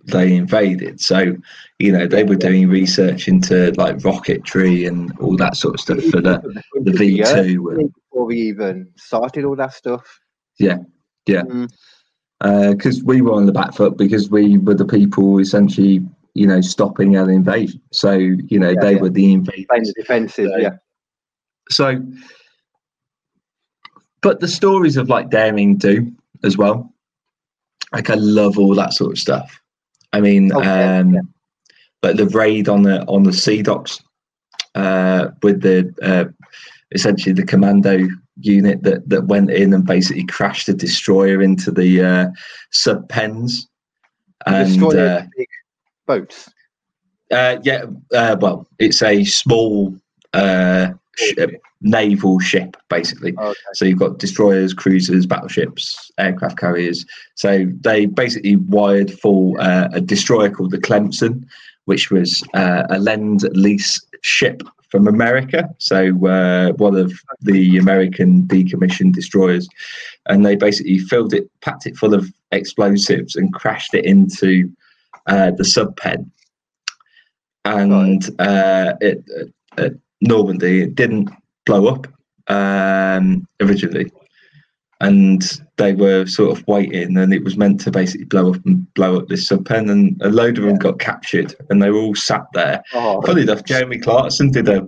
they invaded. So, you know, they were doing research into like rocketry and all that sort of stuff for the, the V two. before we even started all that stuff. Yeah, yeah. Mm. Because we were on the back foot because we were the people essentially, you know, stopping an invasion. So, you know, Yeah, they yeah. were the invaders. The defensive, So- yeah. So, but the stories of like daring do as well. Like I love all that sort of stuff. I mean, Oh, yeah, um, yeah. like the raid on the on the sea docks uh, with the uh, essentially the commando unit that that went in and basically crashed the destroyer into the uh, sub pens. And uh, big boats. uh, yeah, uh, well, it's a small uh, sh- naval ship, basically. Okay. So you've got destroyers, cruisers, battleships, aircraft carriers. So they basically wired for uh, a destroyer called the Clemson, which was uh, a lend lease ship from America. So uh, one of the American decommissioned destroyers, and they basically filled it, packed it full of explosives, and crashed it into uh, the sub pen. And uh, it, at Normandy, it didn't blow up um, originally, and they were sort of waiting, and it was meant to basically blow up and blow up this sub pen, and a load of them got captured, and they were all sat there. Oh, Funny enough, Jeremy Clarkson did a,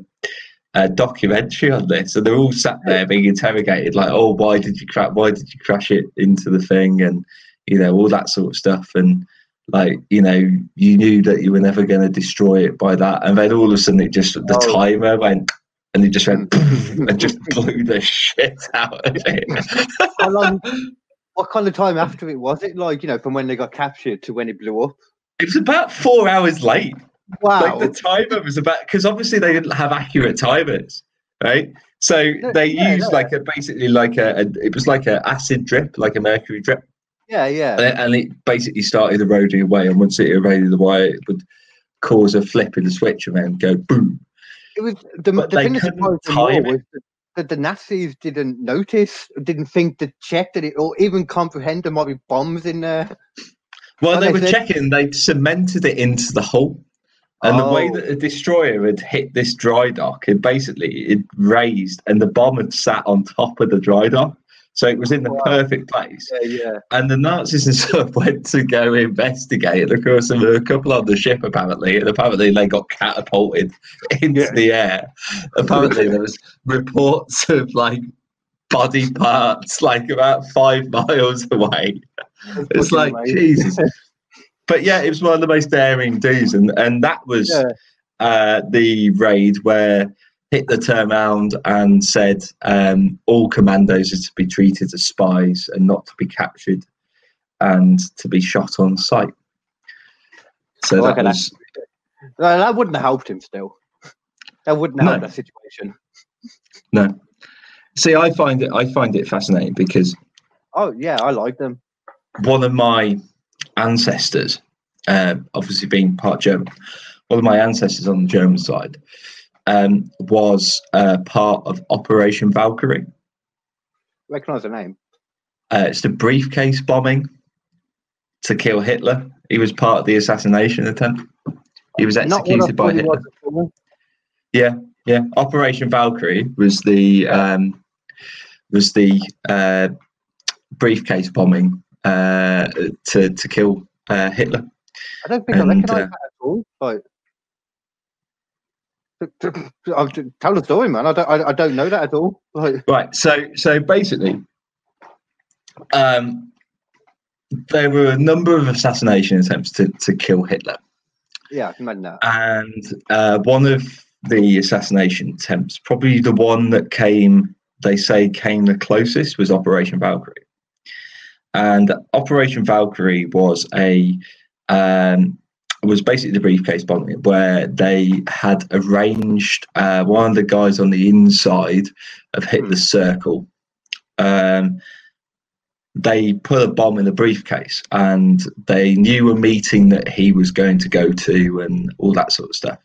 a documentary on this, and they're all sat there being interrogated, like, "Oh, why did you crash? Why did you crash it into the thing?" and you know all that sort of stuff, and like you know you knew that you were never going to destroy it by that, and then all of a sudden it just the Oh. timer went. And it just went and just blew the shit out of it. how long? What kind of time after it was it? Like you know, from when they got captured to when it blew up. It was about four hours late. Wow. Like the timer was about because obviously they didn't have accurate timers, right? So No, they yeah, used no. like a basically like a, a it was like an acid drip, like a mercury drip, yeah, yeah. and it, and it basically started eroding away. And once it eroded away, it would cause a flip in the switch and then go boom. It was the, But the thing that surprised me more was that, the Nazis didn't notice, didn't think to check that it, or even comprehend there might be bombs in there. Well, Oh, they they were said- checking. They cemented it into the hull, and the way Oh. that the destroyer had hit this dry dock, it basically it raised, and the bomb had sat on top of the dry dock, so it was in the Wow. perfect place. Yeah, yeah. And the Nazis and stuff went to go investigate. And of course, there were a couple on the ship apparently, and apparently they got catapulted into Yeah. the air. Apparently, there was reports of like body parts like about five miles away. It's like amazing. Jesus. But yeah, it was one of the most daring do's, and and that was Yeah. uh, the raid where Hitler turned around and said um, all commandos are to be treated as spies and not to be captured and to be shot on sight. So Like that was No, that wouldn't have helped him still. That wouldn't help No. that situation. no. See, I find it I find it fascinating because Oh, yeah, I like them. one of my ancestors, uh, obviously being part German, one of my ancestors on the German side um, was uh, part of Operation Valkyrie. Recognize the name. Uh, it's the briefcase bombing to kill Hitler. He was part of the assassination attempt. He was Not what I executed by Hitler. Yeah, yeah. Operation Valkyrie was the um, was the uh, briefcase bombing uh, to to kill uh, Hitler. I don't think I recognize uh, that at all. Like, I'll t- tell the story, man. I don't. I, I don't know that at all. Like, Right. So so basically, um, there were a number of assassination attempts to to kill Hitler. yeah, I can imagine that. and uh, one of the assassination attempts, probably the one that came, they say, came the closest was Operation Valkyrie. And Operation Valkyrie was a um, was basically the briefcase bombing where they had arranged uh, one of the guys on the inside of Hitler's circle. Um, they put a bomb in the briefcase and they knew a meeting that he was going to go to and all that sort of stuff.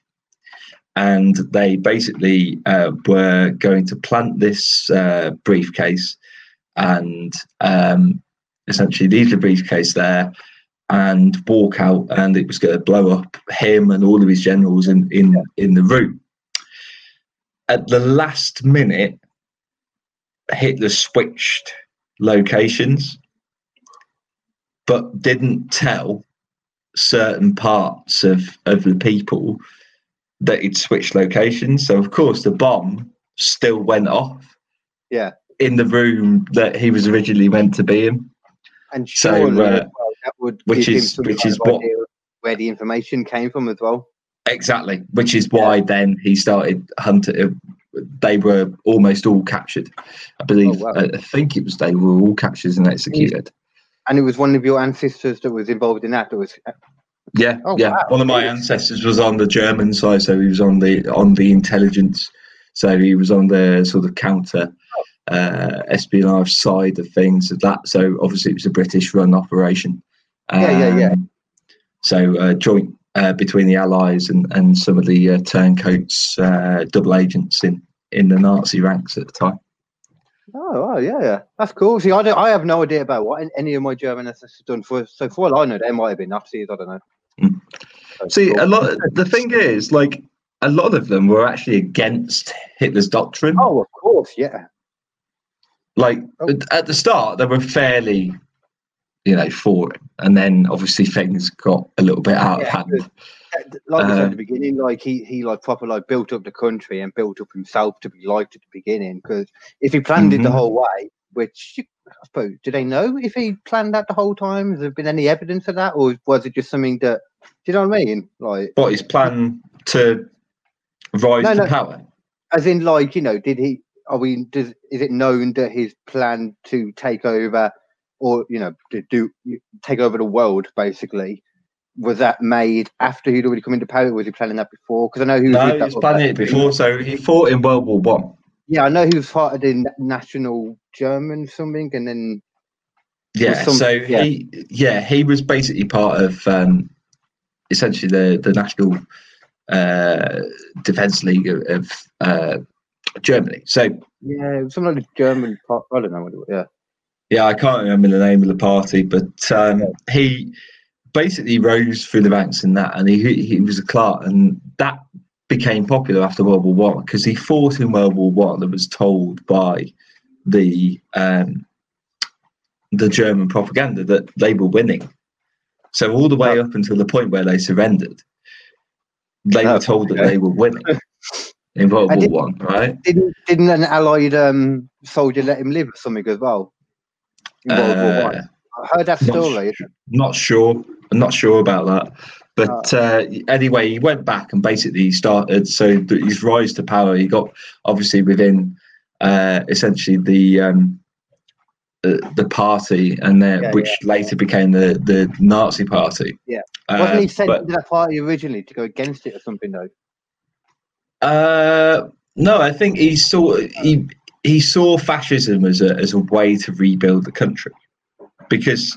And they basically uh, were going to plant this uh, briefcase and um, essentially leave the briefcase there and walk out, and it was going to blow up him and all of his generals in in in the room. At the last minute, Hitler switched locations, but didn't tell certain parts of of the people that he'd switched locations. So of course the bomb still went off. Yeah. In the room that he was originally meant to be in. And So, uh, that would which is- which kind is what- where the information came from as well. Exactly, which is why then he started hunting. They were almost all captured. I believe. Oh, wow. I I think it was they were all captured and executed. And it was one of your ancestors that was involved in that. That was Yeah, Oh, yeah. wow. One of my ancestors was on the German side, so he was on the on the intelligence. So he was on the sort of counter uh, espionage side of things. Of that, so obviously it was a British-run operation. Yeah, yeah, yeah. Um, So uh, joint uh, between the Allies and, and some of the uh, turncoats, uh, double agents in in the Nazi ranks at the time. Oh, oh yeah, yeah. That's cool. See, I don't, I have no idea about what any of my German ancestors done for. So for all I know, they might have been Nazis. I don't know. Mm. So See, cool. a lot. The thing is, like, a lot of them were actually against Hitler's doctrine. Oh, of course, yeah. like Oh. at the start they were fairly you know for it and then obviously things got a little bit out of hand Like Uh, at the beginning, like he he like proper like built up the country and built up himself to be liked at the beginning. Because if he planned it the Mhm. whole way, which I suppose, do they know if he planned that the whole time? Has there been any evidence of that, or was it just something that? Do you know what I mean? Like, what his plan to rise No, to no. power as in, like you know, did he? Are we? Does is it known that his plan to take over, or you know, to do take over the world basically? Was that made after he'd already come into power? Was he planning that before? Because I know he was. no he was planning it before so he fought in world war one Yeah, I know he was part of the national German something, and then yeah some- so yeah. he yeah he was basically part of um essentially the the national uh defense league of, of uh germany so yeah, it was something like the German. Part, I don't know what it was. Yeah, Yeah, I can't remember the name of the party, but um, he basically rose through the ranks in that, and he he was a clerk, and that became popular after World War One because he fought in World War One and was told by the um, the German propaganda that they were winning. So all the way up until the point where they surrendered, they Oh, were told that they were winning in World I War One, right? didn't didn't an Allied um, soldier let him live or something as well? In World War Uh, One. I heard that story. Not sure. I'm not sure about that. But uh, anyway, he went back and basically started. So his rise to power, he got obviously within uh, essentially the um, the, the party, and then Yeah, which later became the the Nazi Party. Yeah. Uh, Wasn't he sent but, into that party originally to go against it or something though? uh, no, I think he saw he he saw fascism as a as a way to rebuild the country because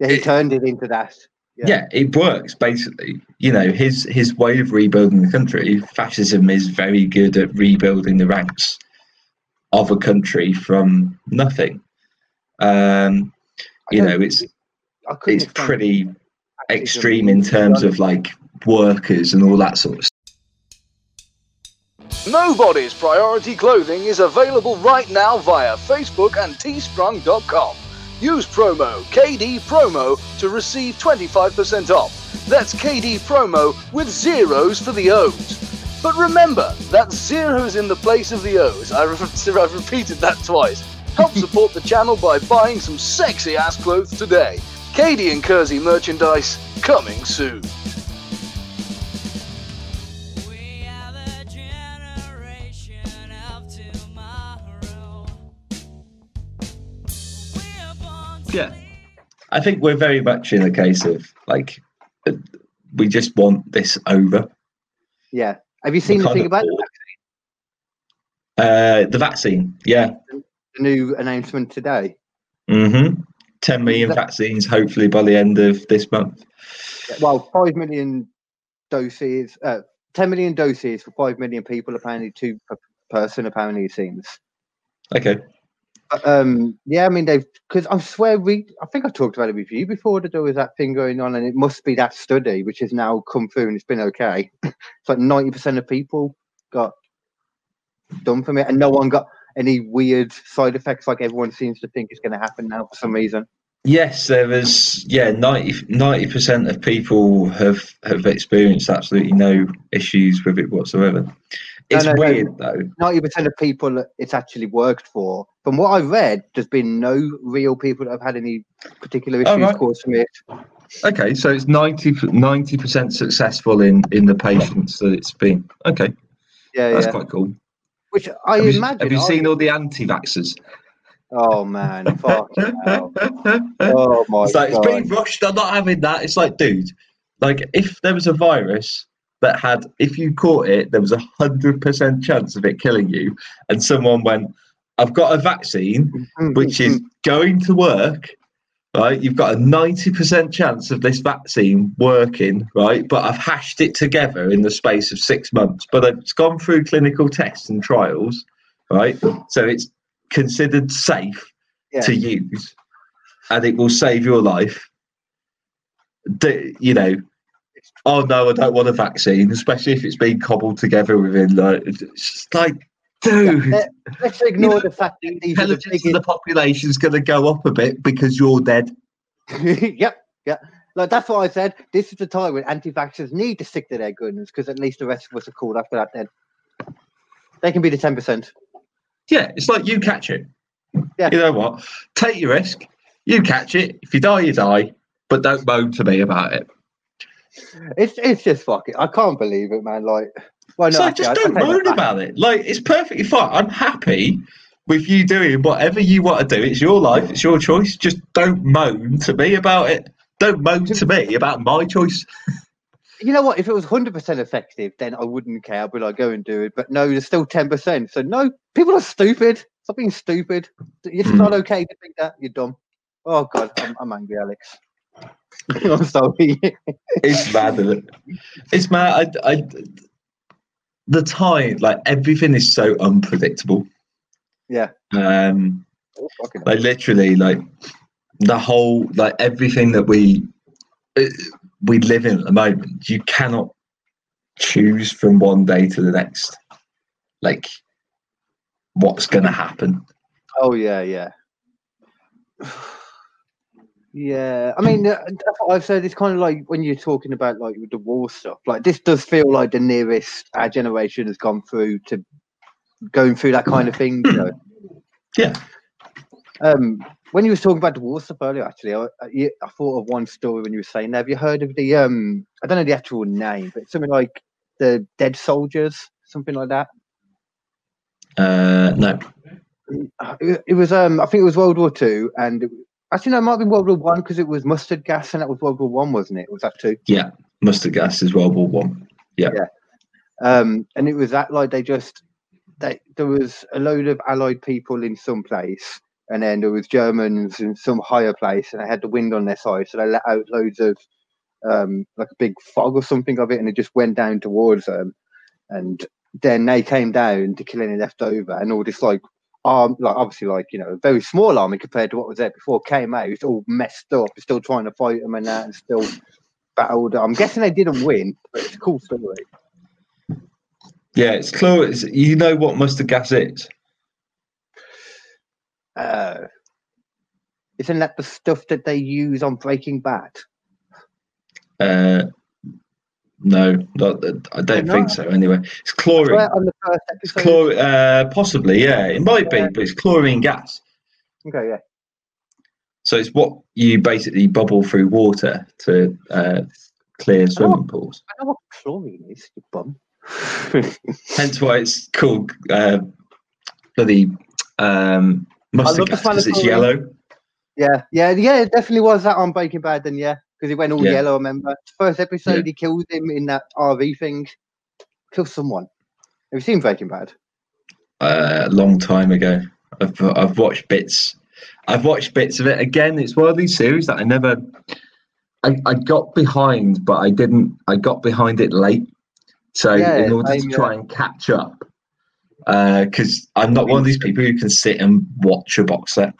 Yeah, he It- turned it into that. Yeah. yeah. it works basically you know his his way of rebuilding the country fascism is very good at rebuilding the ranks of a country from nothing um you know it's it's pretty extreme in terms of like workers and all that sort of stuff Nobody's Priority Clothing is available right now via Facebook and teespring.com. Use promo KD Promo to receive 25% off. That's KD Promo with zeros for the O's. But remember, that zeros in the place of the O's. I re- I've repeated that twice. Help support the channel by buying some sexy ass clothes today. KD and Kersey merchandise coming soon. Yeah, I think we're very much in a case of like uh, we just want this over. Yeah. Have you seen We're the kind thing of about bored. Uh, the vaccine, yeah. the new announcement today? Mm-hmm. 10 million That- vaccines, hopefully by the end of this month. Well, five million doses, uh, ten million doses for five million people. Apparently, two per person. Apparently, it seems. Okay. Um, yeah, I mean they've because I swear we. I think I talked about it with you before that there was that thing going on, and it must be that study which has now come through and it's been okay. it's like ninety percent of people got done from it, and no one got any weird side effects like everyone seems to think is going to happen now for some reason. Yes, there was. Yeah, 90 percent of people have have experienced absolutely no issues with it whatsoever. It's no, no. weird though. Ninety percent of people it's actually worked for. From what I've read, there's been no real people that have had any particular issues right. caused from it. Okay, so it's 90 percent successful in in the patients that it's been. Okay, Yeah, that's yeah. quite cool. Which I have, you, imagine. have you I- seen all the anti-vaxxers? Oh man, fucking hell. Oh my it's like it's being rushed. I'm not having that. It's like, dude, like if there was a virus that had, if you caught it, there was a hundred percent chance of it killing you, and someone went, "I've got a vaccine Mm, which is going to work." Right, you've got a ninety percent chance of this vaccine working, right? But I've hashed it together in the space of six months. But it's gone through clinical tests and trials, right? So it's considered safe Yeah. to use and it will save your life. D- you know, oh no, I don't want a vaccine, especially if it's being cobbled together within like, it's just like, dude, let- Let's ignore the fact that the intelligence of the population is going to go up a bit because you're dead. yep, yeah. Like that's what I said. This is the time when anti-vaxxers need to stick to their guns because at least the rest of us are cool after that. Then they can be the ten percent. Yeah, it's like you catch it. Yeah. You know what? Take your risk. You catch it. If you die, you die. But don't moan to me about it. It's it's just fucking. I can't believe it, man. Like, well, no, so actually, just I- I don't moan about it. Like it's perfectly fine. I'm happy with you doing whatever you want to do. It's your life. It's your choice. Just don't moan to me about it. Don't moan to me about my choice. You know what? If it was hundred percent effective, then I wouldn't care. I'd be like, go and do it. But no, there's still ten percent. So no, people are stupid. Stop being stupid. It's Hmm. not okay to think that. You're dumb. Oh god, I'm, I'm angry, Alex. I'm sorry. It's mad. It's mad. I, I, the time, like everything is so unpredictable. yeah. Um, Oh, like literally, like the whole, like everything that we uh, we live in at the moment. You cannot choose from one day to the next. Like what's going to happen? Oh yeah, yeah. Yeah, I mean, uh, I've said. It's kind of like when you're talking about like the war stuff. Like this does feel like the nearest our generation has gone through to going through that kind of thing. You know? Yeah. Um, when you was talking about the war stuff earlier, actually, I, I, I thought of one story when you were saying that. Have you heard of the um? I don't know the actual name, but something like the dead soldiers, something like that. Uh, no. It, it was um, I think it was World War Two, and it, actually think it might be World War One because it was mustard gas, and that was World War One, wasn't it? Was that two? Yeah. Mustard gas is World War One. Yeah. Um, and it was that like they just they there was a load of Allied people in some place, and then there was Germans in some higher place, and they had the wind on their side, so they let out loads of um, like a big fog or something of it, and it just went down towards them, and then they came down to kill any left over, and all this like arm, like obviously like you know a very small army compared to what was there before came out, it's all messed up, still trying to fight them and that, and still battled. I'm guessing they didn't win, but it's a cool story. Yeah, it's chlor. It's, you know what mustard gas is? Uh, isn't that the stuff that they use on Breaking Bad? Uh, no, not, I don't think so. Anyway, it's chlorine. On the first It's chlor- uh, possibly, yeah, it might be, Yeah. but it's chlorine gas. Okay, yeah. So it's what you basically bubble through water to uh, clear swimming pools. I know what chlorine is, you bum. Hence why it's called uh, bloody um, mustard love the gas smell of because it's chlorine. yellow. Yeah, yeah, yeah. It definitely was that on Breaking Bad. Then yeah, because he went all Yeah. yellow. I remember first episode Yeah. he killed him in that RV thing. Killed someone. Have you seen Breaking Bad? uh, a long time ago. I've I've watched bits. I've watched bits of it. Again, it's one of these series that I never. I, I got behind, but I didn't. I got behind it late. So Yeah, in order to same, try and catch up, because I'm not one of these people who can sit and watch a box set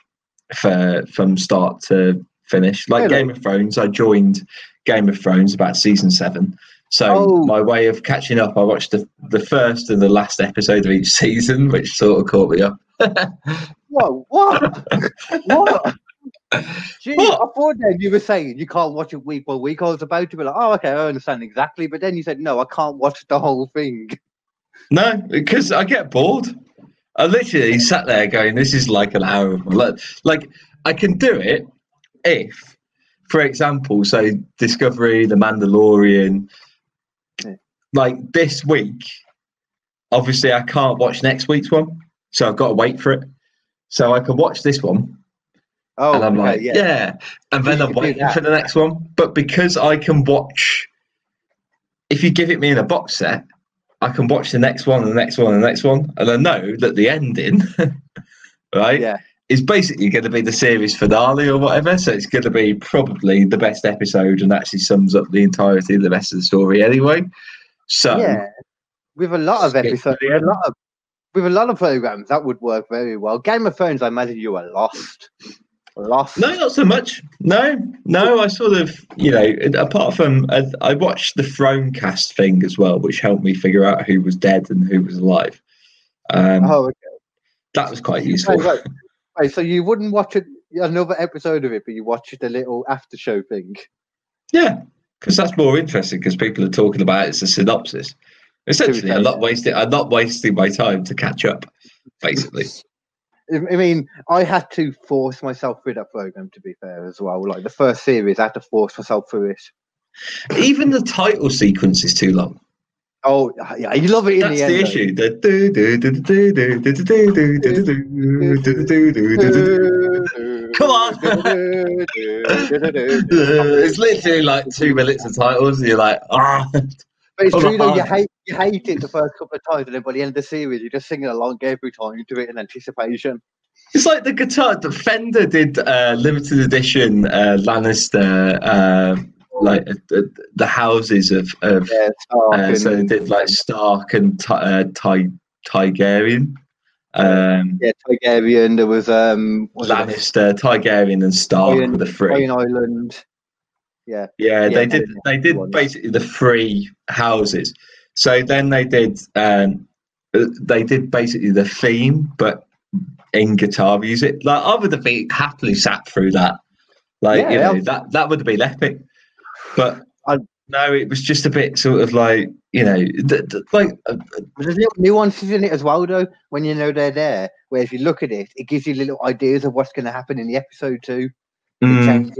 for from start to finish. Like Really? Game of Thrones, I joined Game of Thrones about season seven. So Oh. my way of catching up, I watched the, the first and the last episode of each season, which sort of caught me up. Whoa, what? what? Gee, What? I thought then you were saying you can't watch it week by week. I was about to be like, oh, okay, I understand exactly. But then you said, no, I can't watch the whole thing. No, because I get bored. I literally sat there going, "This is like an hour of my life." Like I can do it if, for example, say Discovery, The Mandalorian, Yeah. like this week. Obviously, I can't watch next week's one, so I've got to wait for it. So I can watch this one, Oh, and I'm okay, like, yeah. yeah. And then I'm waiting for the next one. But because I can watch, if you give it me in a box set, I can watch the next one, and the next one, and the next one, and I know that the ending, right, Yeah. Is basically going to be the series finale or whatever. So it's going to be probably the best episode and actually sums up the entirety of the rest of the story anyway. So yeah. With a lot of episodes, with a lot of, with a lot of programs, that would work very well. Game of Thrones, I imagine you are lost. Lost. No, not so much. No, no. I sort of, you know, apart from I, I watched the Thronecast thing as well, which helped me figure out who was dead and who was alive. Um, Oh, okay. That was quite useful. Wait, wait. Wait, so you wouldn't watch it, another episode of it, but you watch it a little after show thing. Yeah, because that's more interesting because people are talking about it as a synopsis. Essentially, I'm not wasting. I'm not wasting my time to catch up. Basically, I I mean, I had to force myself through that program. To be fair, as well, like the first series, I had to force myself through it. even the title sequence is too long. Oh, yeah, you love it in That's the end. That's the issue. Come on. it's literally like two minutes of titles, and you're like, ah. But it's true, though, you hate, you hate it the first couple of times, and then by the end of the series, you're just singing along every time you do it in anticipation. It's like the guitar. The Fender did uh, limited edition uh, Lannister uh, like uh, the, the houses of of Yeah, Stark Uh, so they did like Stark and Ty, uh, Ty, Tigerian, um, yeah, Targaryen. There was um, Lannister, Tigerian, and Stark Iron- were the three. Island. Yeah, Yeah, yeah, they did. They did ones. basically the three houses. So then they did. Um, uh, they did basically the theme, but in guitar music. Like I would have been happily sat through that. Like you know that that would have been epic. But I- no, it was just a bit sort of like you know, th- th- like uh, But there's little nuances in it as well, though. When you know they're there, where if you look at it, it gives you little ideas of what's going to happen in the episode too. Mm.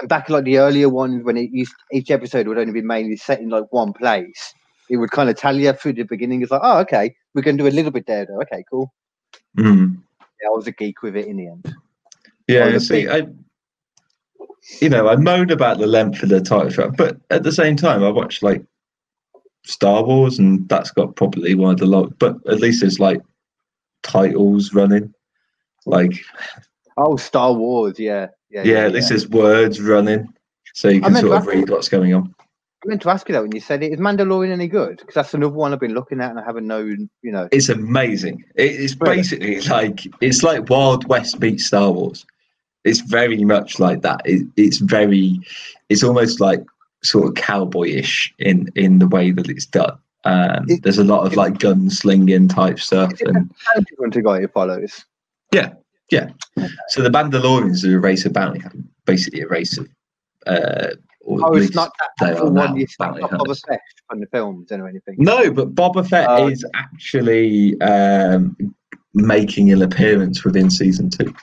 And back like the earlier ones, when it used each episode would only be mainly set in like one place, it would kind of tell you through the beginning. It's like, oh, okay, we're going to do a little bit there, though. Okay, cool. mm. Yeah, I was a geek with it in the end. Yeah, see, big- I, you know, I moan about the length of the title track, but at the same time, I watch like Star Wars, and that's got probably one of the long. But at least it's like titles running, like Oh, Star Wars, yeah, yeah, yeah, at least there's words running, so you can sort of read what's going on. I meant to ask you that when you said it. Is Mandalorian any good? Because that's another one I've been looking at and I haven't known. You know, It's amazing. It's basically like it's like Wild West meets Star Wars. It's very much like that. It, it's very, it's almost like sort of cowboyish in in the way that it's done. Um, It- there's a lot of like gunslinging type stuff, and hunter guy who follows. Yeah, yeah. So the Mandalorians are a race of bounty hunters, basically a race of. Uh, Oh, it's not that they actual are one you snapped bounty off of a hunters. from the films or anything. No, but Boba Fett Oh, is actually um, making an appearance within season two.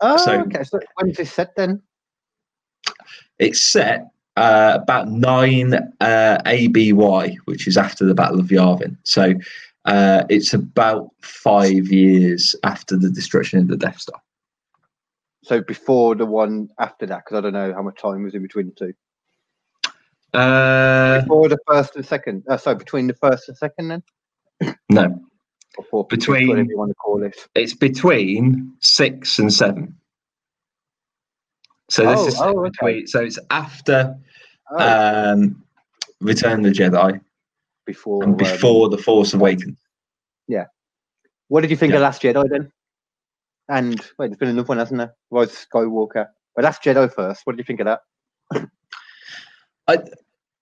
Oh, so- okay. So when is this set then? It's set uh, about nine uh, ABY, which is after the Battle of Yavin. So uh, it's about five years after the destruction of the Death Star. So before the one after that, because I don't know how much time was in between the two. Uh, Before the first and second. Uh, sorry, between the first and second, then. no, Before Between- whatever you want to call it. it's between six and seven. So this Oh, is oh, okay. So it's after Oh, um, Return of the Jedi before. and um, before the Force Awakens. Yeah. What did you think yeah. of Last Jedi then? And wait, there's been another one, hasn't there? Rise Skywalker. But Last Jedi first. What did you think of that? I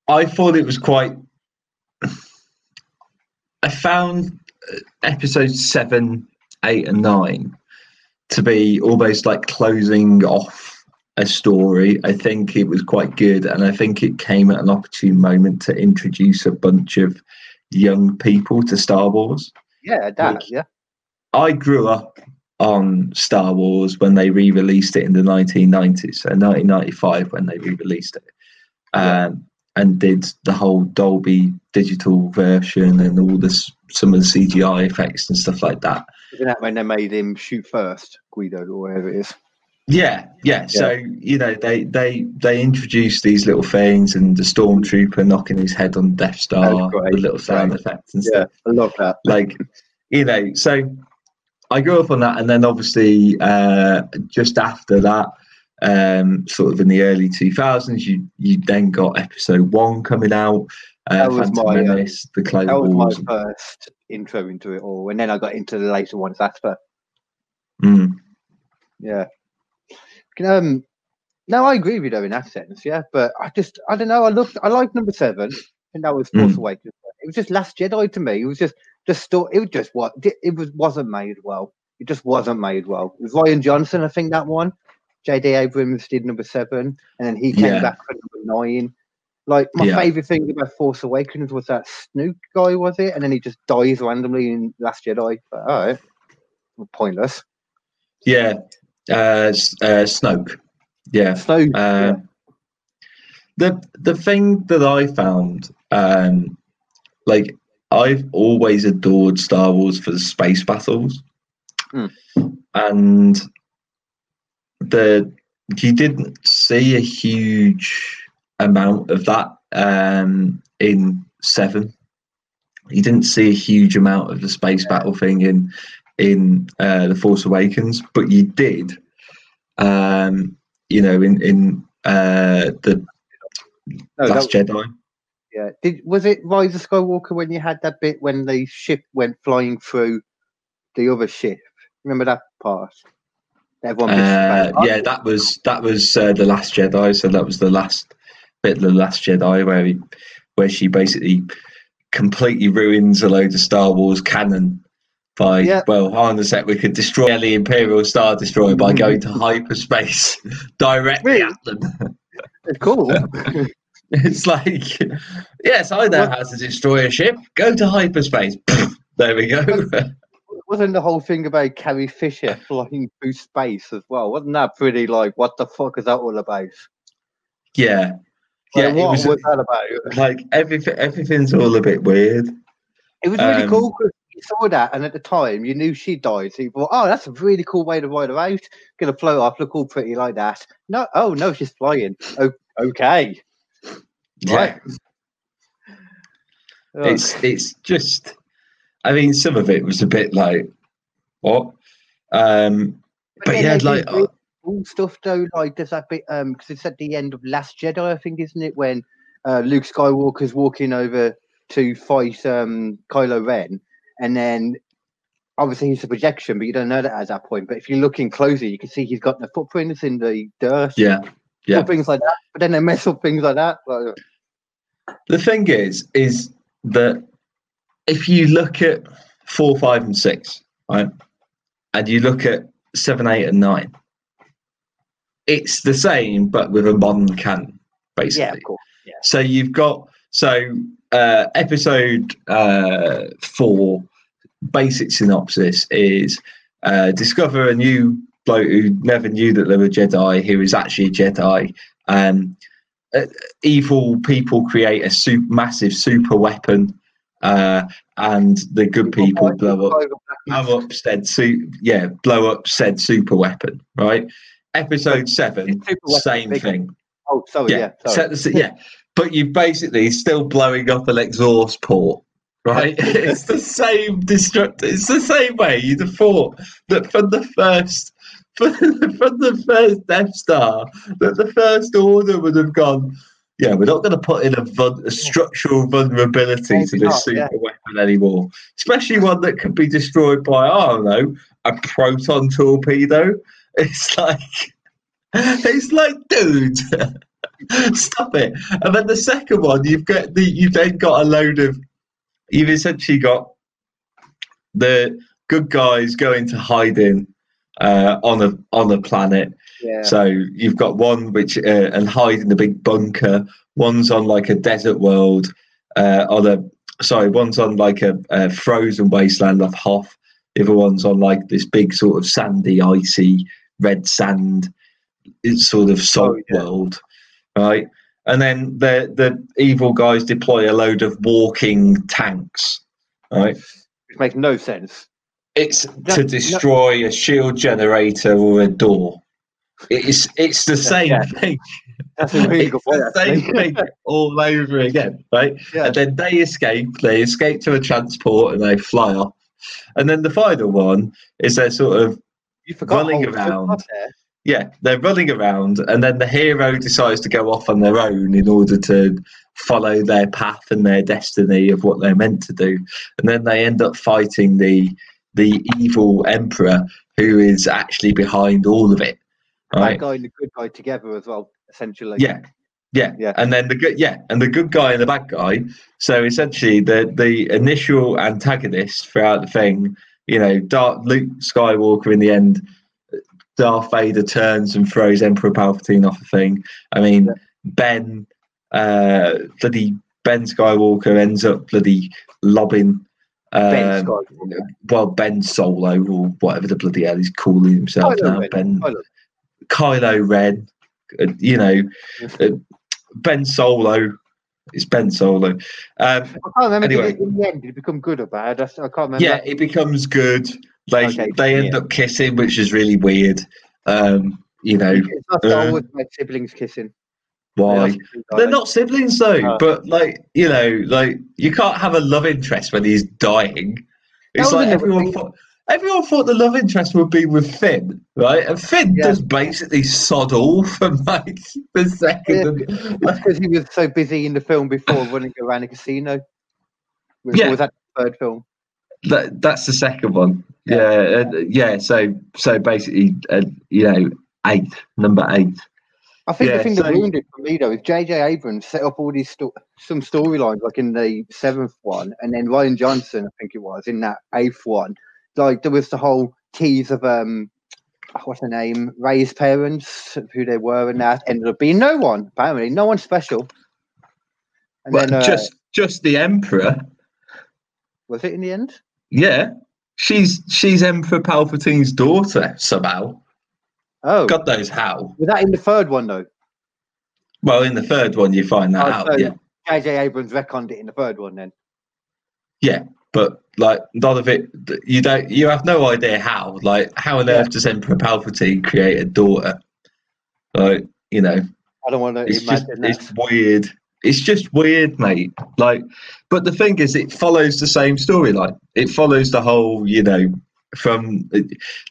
I thought it was quite. I found episodes seven, eight, and nine to be almost like closing off a story. I think it was quite good, and I think it came at an opportune moment to introduce a bunch of young people to Star Wars. Yeah, that. Yeah. I grew up on Star Wars when they re-released it in the 1990s, so 1995 when they re-released it, um, and did the whole Dolby digital version and all this some of the CGI effects and stuff like that. Isn't that when they made him shoot first, Greedo, or whatever it is? Yeah, yeah. So you know they they they introduced these little things and the stormtrooper knocking his head on Death Star, great, the little sound great. effects and Yeah. I love that. like you know so i grew up on that and then obviously uh just after that um sort of in the early 2000s you you then got episode one coming out That was Phantom my, uh, Menace, the Clone That was my first intro into it all, and then I got into the later ones after. Mm, Yeah. Um, no, I agree with you though in that sense. Yeah, but I just I don't know. I looked. I like number seven, and that was Force Mm. Awakens. It was just Last Jedi to me. It was just just sto- It was just what it was wasn't made well. It just wasn't made well. It was Rian Johnson, I think that one. J.D. Abrams did number seven, and then he came Yeah. back for number nine. Like my Yeah. favorite thing about Force Awakens was that Snook guy, was it? And then he just dies randomly in Last Jedi. But, all right, pointless. yeah uh, uh snoke yeah Snoke. Uh, the the thing that I found, um, like I've always adored Star Wars for the space battles, Hmm. and the you didn't see a huge amount of that um, in Seven. You didn't see a huge amount of the space battle thing in in uh, the Force Awakens, but you did. Um, you know, in in uh, the No, that- Last Jedi. Yeah. Did was it Rise of Skywalker when you had that bit when the ship went flying through the other ship? Remember that part? Everyone Uh, yeah, that was that was uh, the Last Jedi. So that was the last bit of the Last Jedi where he, where she basically completely ruins a load of Star Wars canon by Yeah. well on the set we could destroy the Imperial Star Destroyer by going to hyperspace directly Really? at them. It's cool. It's like, yes, I know how to destroy a ship. Go to hyperspace. there we go. Wasn't the whole thing about Carrie Fisher flying through space as well? Wasn't that pretty like what the fuck is that all about? yeah, yeah. It what was was that about? like everything. Everything's all a bit weird. It was really Um, cool because you saw that, and at the time you knew she died. So you thought, "Oh, that's a really cool way to ride her out. Gonna float off, look all pretty like that." No, oh no, she's flying. Oh, okay. Yeah, Right. It's it's just. I mean, some of it was a bit like what, um, but then yeah, like really cool stuff though. Like there's that bit um because it's at the end of Last Jedi, I think, isn't it? When uh, Luke Skywalker's walking over to fight um Kylo Ren, and then obviously he's a projection, but you don't know that at that point. But if you're looking closer, you can see he's got the footprints in the dirt. yeah, yeah. Things like that. But then they mess up things like that. Like, The thing is, is that if you look at four, five, and six, right, and you look at seven, eight, and nine, it's the same but with a modern canon, basically. yeah, of course. So you've got so uh, episode uh, four. Basic synopsis is uh, discover a new bloke who never knew that they were Jedi, who is actually a Jedi. Um, uh, evil people create a super, massive super weapon, uh, and the good people blow up blow up said su- yeah blow up said super weapon right episode seven, same thing. Oh, sorry, yeah. Yeah, sorry. set yeah. But you're basically still blowing up an exhaust port, right? it's the same destruct. It's the same way you'd have thought that from the first, from the first Death Star, that the First Order would have gone. Yeah, we're not going to put in a, vul- a structural vulnerability to this not, super yeah. weapon anymore, especially one that could be destroyed by, I don't know, a proton torpedo. It's like, it's like, dude, stop it. And then the second one, you've got the, you've then got a load of, you've essentially got the good guys going to hiding uh, on a on a planet. yeah. So you've got one which uh, and hide in the big bunker. One's on like a desert world. Uh, on a sorry, one's on like a, a frozen wasteland off Hoth. The other one's on like this big sort of sandy, icy, red sand. It's sort of salt Oh, yeah. world, right? And then the the evil guys deploy a load of walking tanks, right? Which makes no sense. It's No, to no. destroy a shield generator or a door. It's it's the same Yeah. thing. That's a really good point. the same thing all over again, right? Yeah. And then they escape. They escape to a transport and they fly off. And then the final one is they're sort of You forgot running around. yeah, they're running around, and then the hero decides to go off on their own in order to follow their path and their destiny of what they're meant to do. And then they end up fighting the the evil emperor who is actually behind all of it. Bad Right? guy and the good guy together as well, essentially. Yeah. Yeah. Yeah. And then the good yeah, and the good guy and the bad guy. So essentially the the initial antagonist throughout the thing, you know, Dark Luke Skywalker in the end Darth Vader turns and throws Emperor Palpatine off a thing. I mean, Yeah. Ben, uh, bloody Ben Skywalker ends up bloody lobbing, um, Skywalker. well, Ben Solo or whatever the bloody hell he's calling himself Kylo now. Ren, Ben Kylo. Kylo Ren, uh, you know, uh, Ben Solo. It's Ben Solo. Um, I can't remember. did Anyway. it- in the end, did it become good or bad? I, I can't remember. yeah, it becomes good. They Okay, they end up kissing, which is really weird. Um, you know It's not Star Wars about siblings kissing. why? They are- They're not siblings though, Oh. but like you know, like you can't have a love interest when he's dying. It's like everyone thing. Everyone thought the love interest would be with Finn, right? And Finn Yeah. does basically sod all from like the second. because he was so busy in the film before running around a casino. Was, Yeah. was that the third film? That, that's the second one. Yeah, uh, yeah. So, so basically, uh, you know, eight, number eight. I think Yeah, the thing that so- ruined it for me though is J.J. Abrams set up all these sto- some storylines like in the seventh one, and then Rian Johnson, I think it was, in that eighth one. Like there was the whole tease of um, what's her name, Rey's parents, who they were, and that ended up being no one. Apparently, no one special. And But then uh, just, just the Emperor. was it in the end? Yeah, she's she's Emperor Palpatine's daughter somehow. Oh, God knows how. was that in the third one though? Well, in the third one, you find that Oh, out. so Yeah, J.J. Abrams reckoned it in the third one then. yeah. But like none of it, you don't, you have no idea how. Like, how on Yeah. earth does Emperor Palpatine create a daughter? Like, you know, I don't want to it's just imagine that. it's weird. It's just weird, mate. Like, but the thing is, it follows the same storyline. It follows the whole, you know, from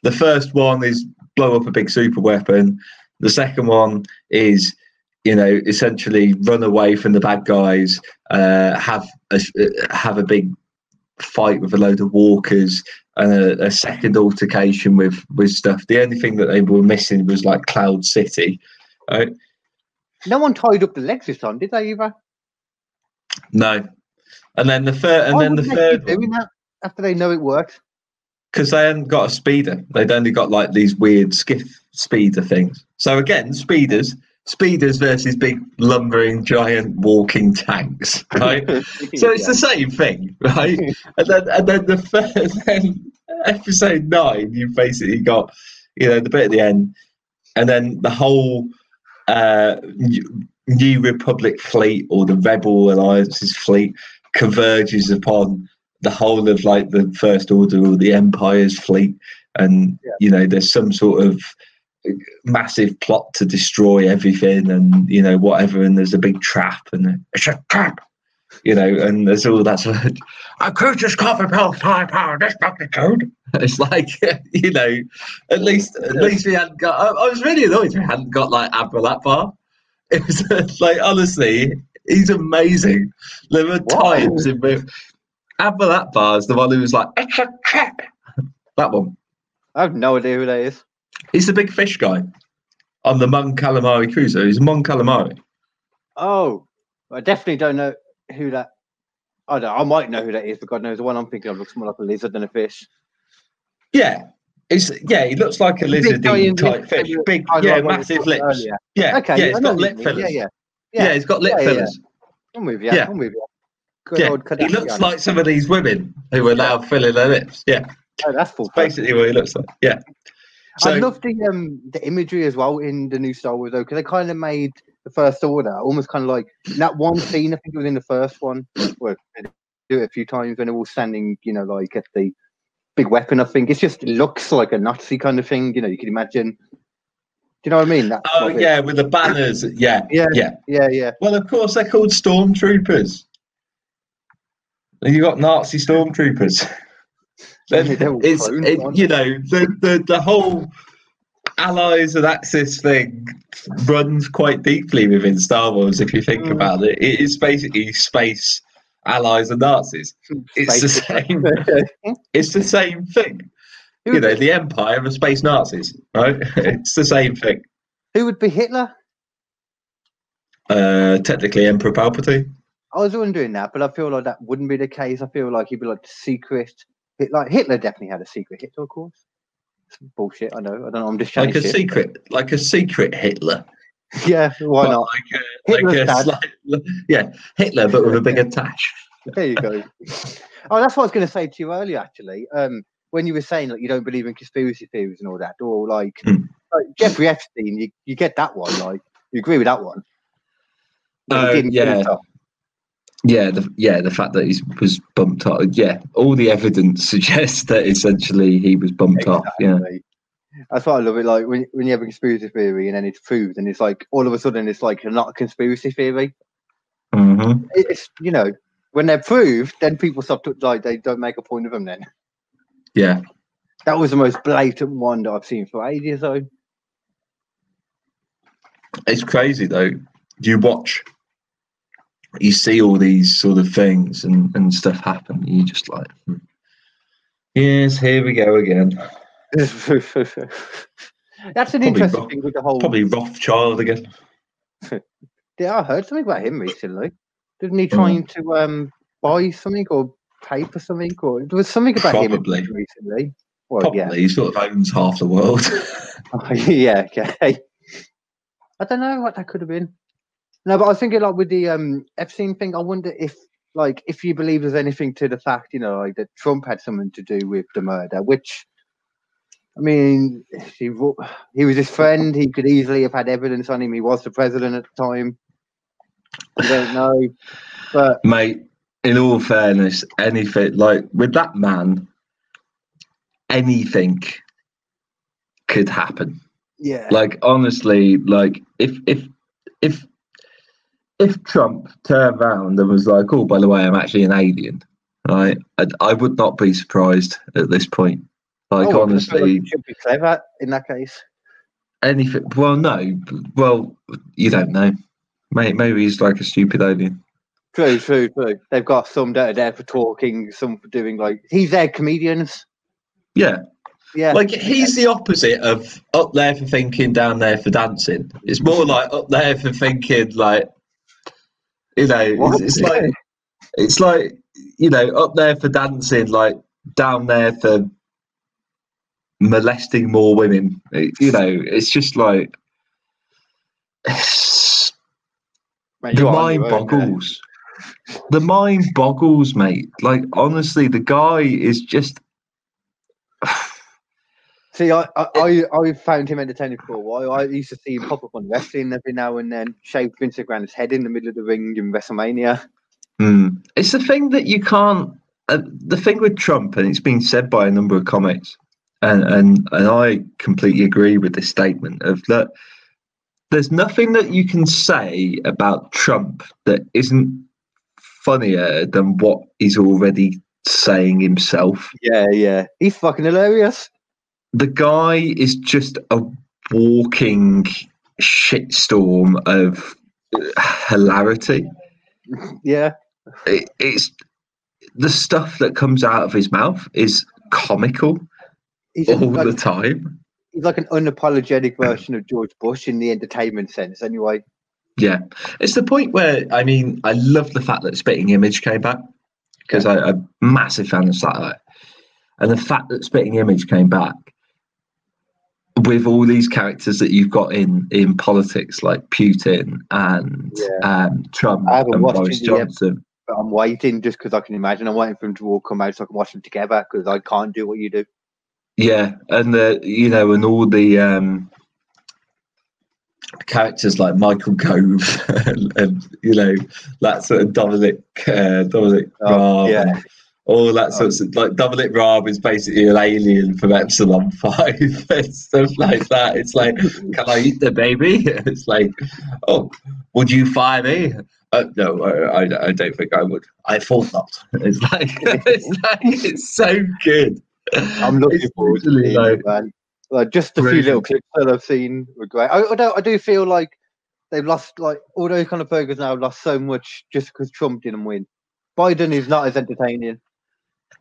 the first one is blow up a big super weapon. The second one is, you know, essentially run away from the bad guys, uh, have a have a big fight with a load of walkers, and a, a second altercation with with stuff. The only thing that they were missing was like Cloud City. Right? No one tied up the legs this time, did they either? No. And then the third, and Why then the third, doing that after they know it works. because they hadn't got a speeder. They'd only got like these weird skiff speeder things. So again, speeders, speeders versus big lumbering giant walking tanks, right? So it's the same thing, right? and then and then the third, then episode nine, you've basically got, you know, the bit at the end, and then the whole uh, New- New Republic fleet or the Rebel Alliance's fleet converges upon the whole of like the First Order or the Empire's fleet, and Yeah. you know, there's some sort of massive plot to destroy everything and you know whatever and there's a big trap and it's a trap you know and there's all that sort of I could just pill firepower this magnitude it's like you know at least at least we hadn't got I, I was really annoyed we hadn't got like Admiral Ackbar. It was like honestly he's amazing. There were times in which Admiral Ackbar is the one who was like it's a trap. That one. I have no idea who that is. He's the big fish guy on the Mon Calamari cruiser. He's Mon Calamari. Oh, I definitely don't know who that. I don't. I might know who that is, but God knows the one I'm thinking of looks more like a lizard than a fish. Yeah. It's, yeah, he looks like a Big guy lizardy in type fish. Big, yeah, massive lips. earlier. Yeah, Okay, yeah, he's got lip fillers. Yeah, Yeah, yeah, he's got lip fillers. I'm with you. Yeah. I'm with you. Good Yeah, old he looks like some of these women who are now filling their lips. Yeah, Oh, that's full. basically what he looks like. Yeah. I So, love the um the imagery as well in the new Star Wars though, because they kind of made the First Order almost kind of like that one scene. I think it was in the first one. Well, they do it a few times when they're all standing, you know, like at the big weapon. I think it's just it looks like a Nazi kind of thing. You know, you can imagine. Do you know what I mean? That oh, sort of- yeah, with the banners. Yeah, yeah, yeah. yeah, yeah. Well, of course, they're called stormtroopers. You got Nazi stormtroopers. Then Yeah, they were it's it, you know the, the the whole allies and axis thing runs quite deeply within Star Wars. If you think Mm. about it, it is basically space allies and Nazis. It's the same. It's the same thing. Who You know, would- the Empire and space Nazis, right? It's the same thing. Who would be Hitler? Uh, technically, Emperor Palpatine. I was wondering that, but I feel like that wouldn't be the case. I feel like he'd be like the secret. Like Hitler definitely had a secret Hitler, of course. It's bullshit. I know. I don't know. I'm just like a to. secret, like a secret Hitler. Yeah, why not? Like a, like a yeah, Hitler, but with a bigger tash. There you go. oh, that's what I was going to say to you earlier, actually. Um, when you were saying like you don't believe in conspiracy theories and all that, or like, Hmm. like Jeffrey Epstein, you, you get that one. Like, you agree with that one? Oh, yeah. Yeah, the yeah, the fact that he was bumped off. Yeah, all the evidence suggests that essentially he was bumped off. Yeah, That's why I love it. Like when, when you have a conspiracy theory and then it's proved, and it's like all of a sudden it's like not a conspiracy theory. hmm It's you know when they're proved, then people stop to, like they don't make a point of them. Then yeah. that was the most blatant one that I've seen for ages. Though It's crazy though. Do you watch, you see all these sort of things and, and stuff happen. You're just like, hmm. yes, here we go again. that's an Probably interesting thing with the whole. Probably Rothschild again. Yeah, I heard something about him recently. Didn't he trying to um buy something or pay for something or there was something about Probably. him recently? Well, Probably yeah. he sort of owns half the world. yeah, okay. I don't know what that could have been. No, but I was thinking like with the um Epstein thing, I wonder if like if you believe there's anything to the fact, you know, like that Trump had something to do with the murder, which I mean, he he was his friend. He could easily have had evidence on him. He was the president at the time. I don't know, but Mate, in all fairness, anything like with that man, anything could happen. yeah, Like honestly, like if if if if Trump turned around and was like, "Oh, by the way, I'm actually an alien," right? I, I would not be surprised at this point. Like Oh, I feel like honestly, should be clever in that case. anything. Well, no, well, you don't know. Maybe, maybe he's like a stupid alien. True, true, true. They've got some that are there for talking, some for doing like he's their comedians. Yeah, Yeah, like he's the opposite of up there for thinking, down there for dancing. It's more like up there for thinking, like you know, it's, it's like it's like you know, up there for dancing, like down there for molesting more women. It- you know, it's just like Mate, the mind your own there. boggles. The mind boggles, mate. Like honestly, the guy is just. See, I, I, I, I found him entertaining for a while. I used to see him pop up on wrestling every now and then, shave Vince McMahon's head in the middle of the ring in WrestleMania. Hmm. It's the thing that you can't. Uh, the thing with Trump, and it's been said by a number of comics, and and and I completely agree with this statement of that. There's nothing that you can say about Trump that isn't funnier than what he's already saying himself. Yeah, yeah. He's fucking hilarious. The guy is just a walking shitstorm of hilarity. Yeah. It, it's the stuff that comes out of his mouth is comical He's, all like, the time. he's like an unapologetic version of George Bush in the entertainment sense, anyway. Yeah, it's the point where I mean, I love the fact that Spitting Image came back because I, I'm a massive fan of satire, and the fact that Spitting Image came back with all these characters that you've got in in politics, like Putin and Yeah. um, Trump I haven't and watched Boris yet. Johnson. But I'm waiting just because I can imagine. I'm waiting for them to all come out so I can watch them together because I can't do what you do. Yeah, and the you know, and all the um, characters like Michael Gove and, and you know that sort of Dominic uh, Dominic Oh, Raab yeah. All that sorts of like Dominic Raab is basically an alien from Epsilon Five and stuff like that. It's like, can I eat the baby? It's like, oh, would you fire me? Uh, no, I, I, I don't think I would. I thought not. It's like it's like it's so good. I'm looking It's forward to like- it, man. Like just a few little clips that I've seen were great. I, I, don't, I do feel like they've lost like all those kind of burgers now have lost so much just because Trump didn't win. Biden is not as entertaining.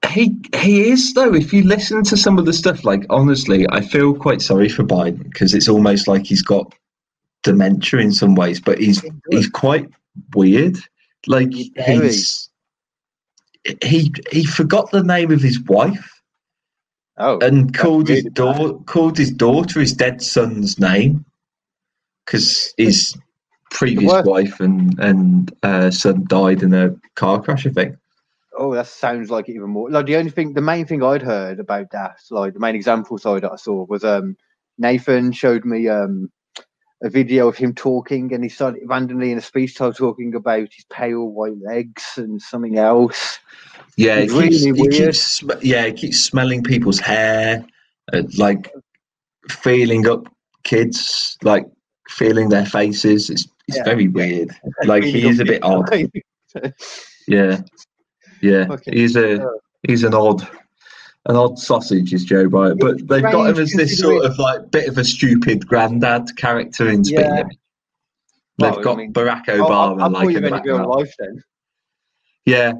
He he is though. If you listen to some of the stuff, like honestly, I feel quite sorry for Biden because it's almost like he's got dementia in some ways, but he's he's quite weird. Like He's he he forgot the name of his wife Oh, and called his really daughter called his daughter his dead son's name because his previous wife and and uh, son died in a car crash. I think. Oh, that sounds like it even more. Like the only thing, the main thing I'd heard about that, like the main example side that I saw was um Nathan showed me um a video of him talking, and he started randomly in a speech time talking about his pale white legs and something else. Yeah, keeps, really he weird. keeps sm- yeah, he keeps smelling people's hair, uh, like feeling up kids, like feeling their faces. It's it's Yeah. very weird. Like he is a bit odd. Yeah, yeah. Fucking He's a hell. he's an odd an odd sausage, is Joe Biden. But It's they've got him as this sort of like bit of a stupid granddad character in Spitting Yeah. They've Well, I got mean, Barack I'll- I'll, Obama I'll like call you in the background. life then. Yeah,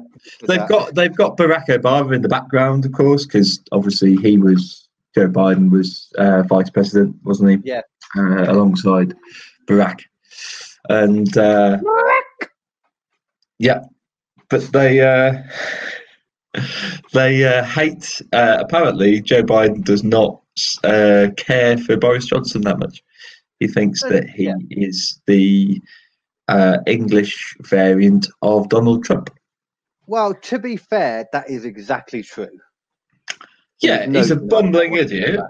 They've that. got they've got Barack Obama in the background, of course, because obviously he was Joe Biden was uh, vice president, wasn't he? Yeah. Uh, alongside Barack, and uh, yeah, but they uh, they uh, hate. Uh, apparently, Joe Biden does not uh, care for Boris Johnson that much. He thinks that he yeah. is the uh, English variant of Donald Trump. Well, to be fair, that is exactly true. Yeah, No he's a bumbling whatsoever. idiot.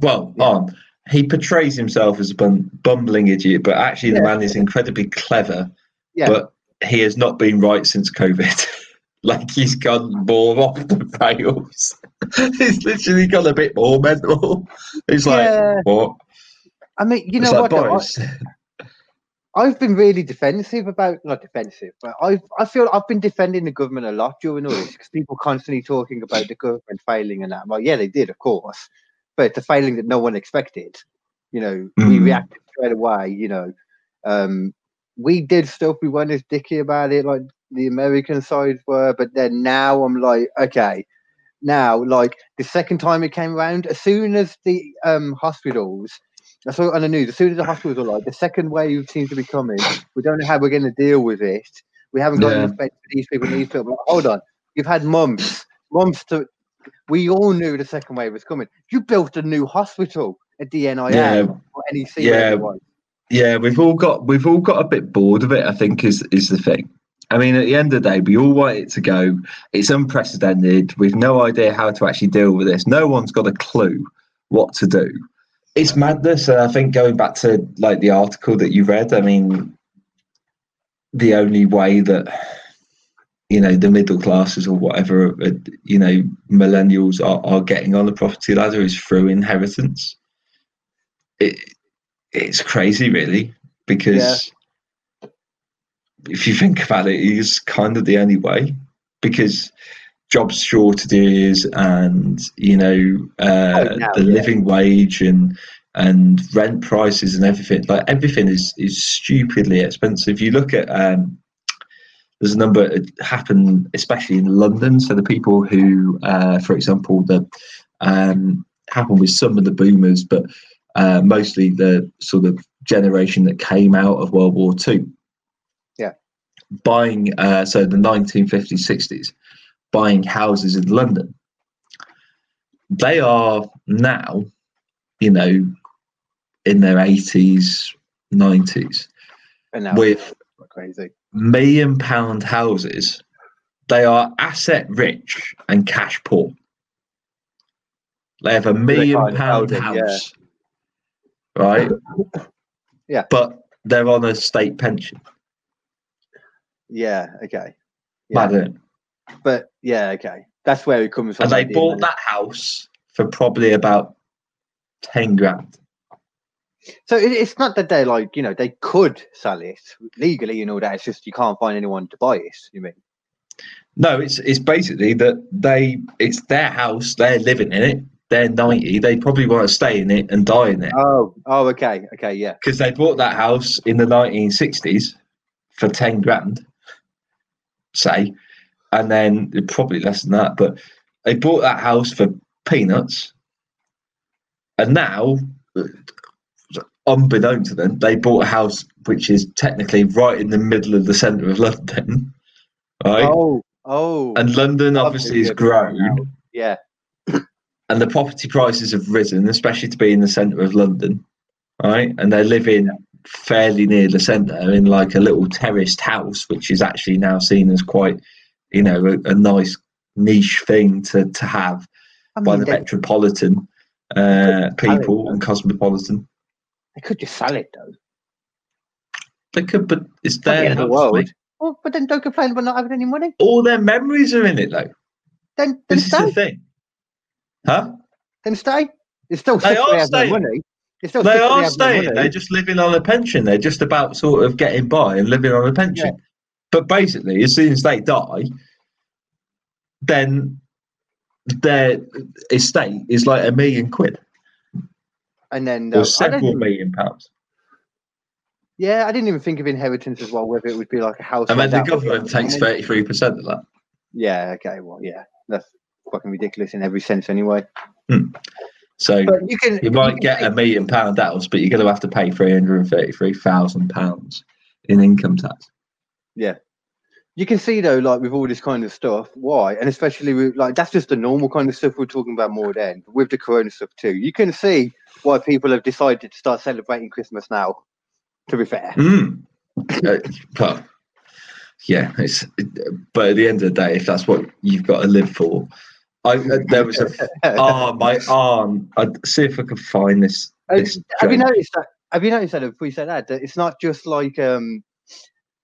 Well, Yeah. um, he portrays himself as a bum- bumbling idiot, but actually the Yeah. man is incredibly clever. Yeah. But he has not been right since COVID. like he's gone more off the rails. he's literally gone a bit more mental. He's like, Yeah. what? I mean, you know like what? I-. I've been really defensive about not defensive, but I've I feel I've been defending the government a lot during all this because people constantly talking about the government failing and that. Well, yeah, they did, of course, but it's a failing that no one expected. You know, we Mm. reacted straight away. You know, um, we did stuff. We weren't as dicky about it like the American sides were, but then now I'm like, okay, now like the second time it came around, as soon as the um hospitals I saw it on the news. As soon as the hospitals are like, the second wave seems to be coming. We don't know how we're going to deal with it. We haven't got Yeah. enough beds for these people. These people. Like, Hold on, you've had months, months to. We all knew the second wave was coming. You built a new hospital at DNIA Yeah, or NEC. Yeah. Yeah, we've all got we've all got a bit bored of it. I think is is the thing. I mean, at the end of the day, we all want it to go. It's unprecedented. We've no idea how to actually deal with this. No one's got a clue what to do. It's madness, and I think going back to like the article that you read, I mean, the only way that you know the middle classes or whatever uh, you know millennials are, are getting on the property ladder is through inheritance it it's crazy really because if you think about it, it is kind of the only way because jobs shortages and you know uh, Oh, now, the yeah. living wage and and rent prices and everything like everything is is stupidly expensive. You look at um there's a number it happened especially in london. So the people who uh for example the um happened with some of the boomers but uh mostly the sort of generation that came out of world war two. Buying uh, so the 1950s 60s buying houses in london. They are now you know in their 80s 90s And now with crazy. million pound houses. They are asset rich and cash poor. They have a million pound it, yeah. Right Yeah. but they're on a state pension Yeah. Okay. Yeah. isn't? But yeah. Okay. That's where it comes from. and they bought that house for probably about 10 grand So it, it's not that they're like you know they could sell it legally and all that. It's just you can't find anyone to buy it. You mean? no it's it's basically that they it's their house they're living in it they're 90 they probably want to stay in it and die in it Oh. Oh. Okay. Okay. Yeah. because they bought that house in the 1960s for 10 grand say and then probably less than that but they bought that house for peanuts and now unbeknown to them they bought a house which is technically right in the middle of the center of london right Oh. Oh. and london obviously has here now. grown yeah. And the property prices have risen, especially to be in the centre of London, right? And they're living fairly near the centre in like a little terraced house, which is actually now seen as quite, you know, a, a nice niche thing to to have I by the they, metropolitan uh, people though. and cosmopolitan. they could just sell it though. They could, but it's Not the their end of the world. mate. Well, but then don't complain about not having any money. All their memories are in it, though. Then then This is the thing, huh? Then stay. It's still they are staying. money. It's still They are staying. They're just living on a pension. They're just about sort of getting by and living on a pension. But basically, as soon as they die, then their estate is like a million quid And then uh, I several million pounds. yeah, I didn't even think of inheritance as well. Whether it would be like a house. And or then the government takes thirty three percent of that. Yeah. Okay. Well, yeah. That's fucking ridiculous in every sense, anyway. So But you can. you might can get a million pound house, but you're going to have to pay three hundred and thirty three thousand pounds in income tax. Yeah, you can see though, like with all this kind of stuff, why, and especially with like that's just the normal kind of stuff we're talking about more then. With the Corona stuff too, you can see why people have decided to start celebrating Christmas now. To be fair, Mm. Uh, well, yeah, it's. But at the end of the day, if that's what you've got to live for, I uh, there was a oh my arm. I'd see if I can find this. This have you noticed that? Have you noticed that before you said that, that it's not just like um,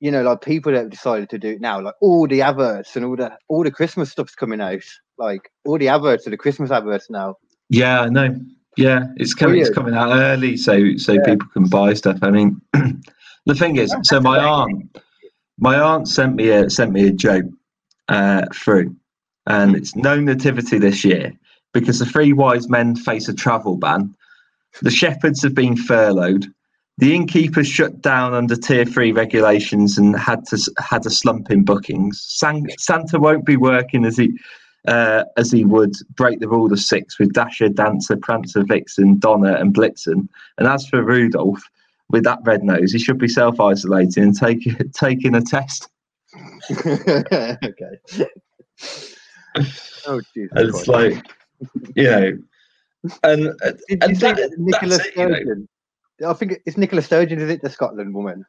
you know, like people that have decided to do it now, like all the adverts and all the all the Christmas stuff's coming out, like all the adverts are the Christmas adverts now. Yeah, I know. Yeah, it's coming. It's coming out early, so so Yeah. people can buy stuff. I mean, the thing is, so my aunt, my aunt sent me a sent me a joke uh, through, and it's no nativity this year because the three wise men face a travel ban. The shepherds have been furloughed. The innkeepers shut down under tier three regulations and had to had a slump in bookings. San, Santa won't be working as he uh, as he would break the rule of six with Dasher, Dancer, Prancer, Vixen, Donner, and Blitzen. And as for Rudolph, with that red nose, he should be self isolating and take, taking a test. okay. Oh Jesus! It's Christ. like, you know, and uh, Did you and see that- that Nicola that's it, you know. Sturgeon? I think it's Nicola Sturgeon, is it? The Scotland woman.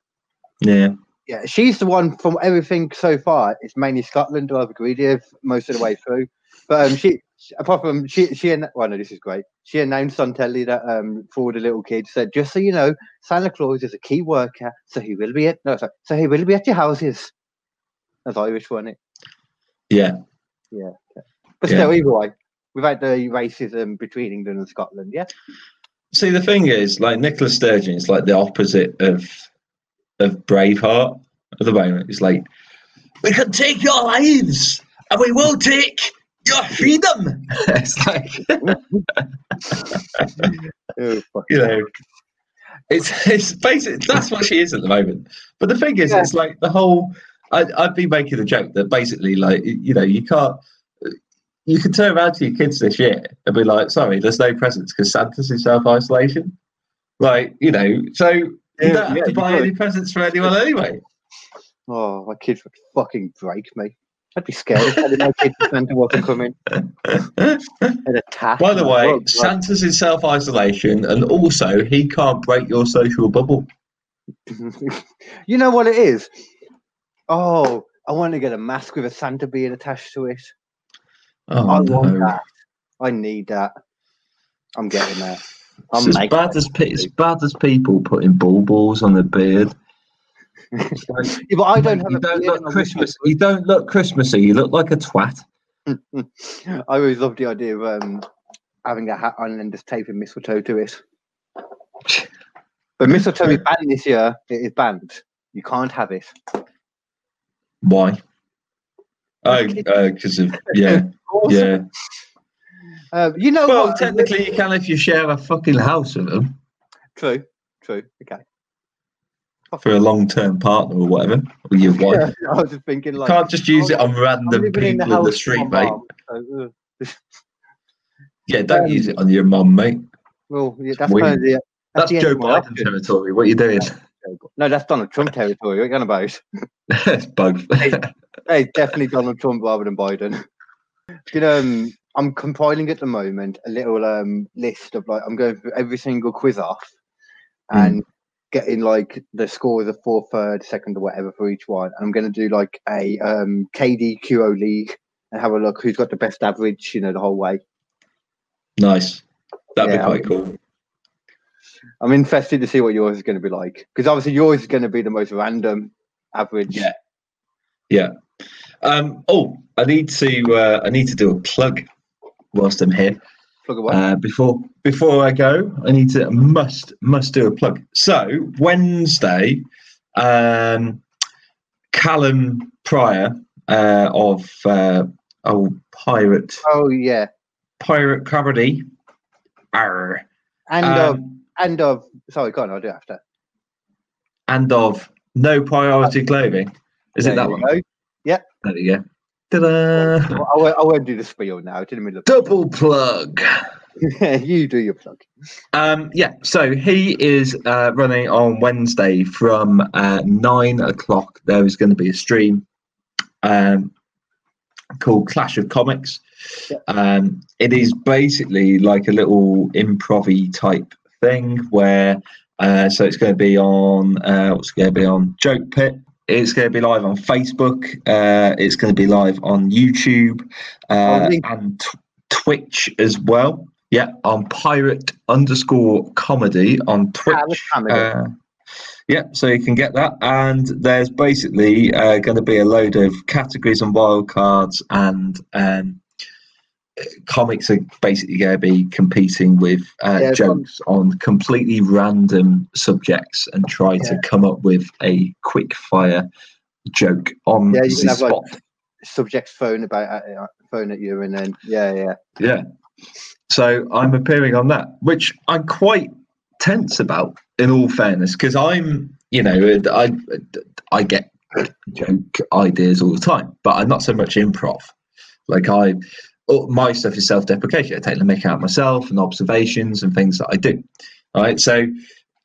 yeah, Yeah, she's the one from everything so far. It's mainly Scotland who I've agreed with most of the way through. But um, she, she- apart from she, she, ann- well, no, this is great. She announced on telly that um, for the little kids said, just so you know, Santa Claus is a key worker, so he will be at no, sorry, so he will be at your houses. That's Irish, wasn't it? Yeah. But Yeah. still, either way, without the racism between England and Scotland, yeah. See, the thing is, like Nicola Sturgeon is like the opposite of of Braveheart at the moment. It's like we can take your lives and we will take your freedom. it's like Oh, you know, it's it's basically that's what she is at the moment. But the thing is, Yeah. it's like the whole. I, I've been making the joke that basically, like you know, you can't. You can turn around to your kids this year and be like, "Sorry, there's no presents because Santa's in self isolation." Like you know, so you Yeah, don't have yeah, to buy any presents for anyone anyway. Oh, my kids would fucking break me. I'd be scared if telling my kid Santa wasn't coming. By the way, God, like- Santa's in self isolation, and also he can't break your social bubble. you know what it is? Oh, I want to get a mask with a Santa being attached to it. Oh, I want that. I need that. I'm getting that. I'm It's as bad as pe- it's bad as people putting ball balls on their beard. Yeah, but I don't have you a don't beard look Christmas. You don't look Christmassy. You look like a twat. I always love the idea of um, having a hat on and just taping mistletoe to it. But mistletoe is banned this year. It is banned. You can't have it. Why? Oh, because of yeah, yeah. Uh, you know Well, what? technically, you can if you share a fucking house with them True. True. Okay. for a long-term partner or whatever, or your wife. Yeah, I was just thinking You like can't just use it on random living in the people in the street, mate. mum, so, uh, Yeah, don't use Um, it on your mum, mate. well, yeah, that's kind of the. That's the Joe Biden option. territory. What are you doing? No, that's Donald Trump territory. What are you on about? it's both. Hey, definitely Donald Trump rather than Biden. You know, um, I'm compiling at the moment a little um, list of like I'm going through every single quiz off Mm. and getting like the scores of fourth, third, second, or whatever for each one. And I'm going to do like a um, KDQO league and have a look who's got the best average, you know, the whole way. nice. That'd Yeah, be quite cool. I'm interested to see what yours is going to be like because obviously yours is going to be the most random average. Yeah. Yeah. Um, oh, I need to. Uh, I need to do a plug whilst I'm here. Plug away. Uh, before before I go, I need to must must do a plug. So Wednesday, um, Callum Pryor uh, of uh, old pirate oh yeah, pirate comedy. Arr, and of um, and of sorry, go on. I'll do it after. and of no priority clothing. Is There it that one? go. There you go. Ta-da! I won't, I won't do the spiel now. It's in the middle of Double plug. you do your plug. Um, yeah, so he is uh, running on Wednesday from uh, nine o'clock. There is going to be a stream um, called Clash of Comics. Yeah. Um, it is basically like a little improv type thing where, uh, so it's going to be on, uh, what's going to be on? Joke Pit. It's going to be live on Facebook. Uh, it's going to be live on YouTube uh, and t- Twitch as well. Yeah, on pirate underscore comedy on Pirate Twitch. Comedy. Uh, yeah, so you can get that. And there's basically uh, going to be a load of categories and wildcards, and um, comics are basically going to be competing with uh, Yeah, jokes on completely random subjects and try to come up with a quick fire joke on Yeah, the you can have, like, spot. Subject's phone about uh, phone at you, and then yeah, yeah. Yeah. So I'm appearing on that, which I'm quite tense about, in all fairness, because I'm, you know, I I get joke ideas all the time, but I'm not so much improv. Like I, my stuff is self-deprecation. I take the mick out myself and observations and things that I do. Right. So,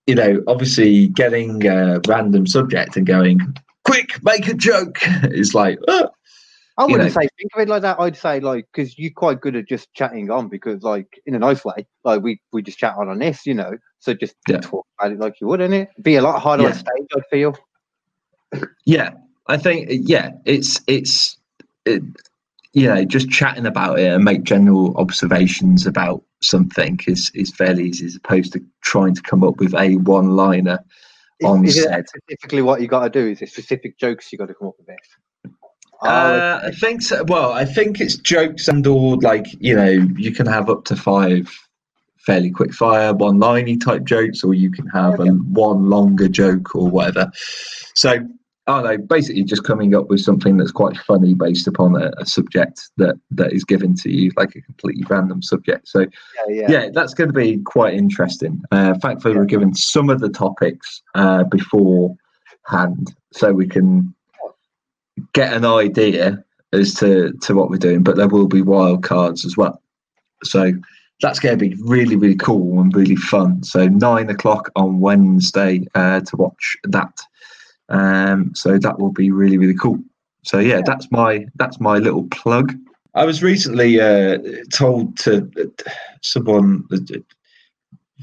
you know, obviously getting a random subject and going, quick, make a joke is like, "Ah." I wouldn't know- say think of it like that. I'd say like because you're quite good at just chatting on because like in a nice way, like we we just chat on on this, you know. So just Yeah. talk about it like you would, innit? Be a lot harder on stage, I feel. Yeah, I think yeah, it's it's it, you know just chatting about it and make general observations about something is is fairly easy as opposed to trying to come up with a one liner Is, on is set. specifically what you got to do? Is it specific jokes you got to come up with? It? Uh, I think so. Well, I think it's jokes and or like you know you can have up to five fairly quick fire one liney type jokes, or you can have a one longer joke or whatever. So I don't. Basically, just coming up with something that's quite funny based upon a, a subject that that is given to you, like a completely random subject. So yeah, yeah. yeah, that's going to be quite interesting. Uh, thankfully, we're given some of the topics uh, beforehand, so we can get an idea as to to what we're doing. But there will be wild cards as well, so that's going to be really really cool and really fun. So nine o'clock on Wednesday uh, to watch that. Um, so that will be really really cool. So yeah, that's my that's my little plug. I was recently uh, told to uh, someone, uh,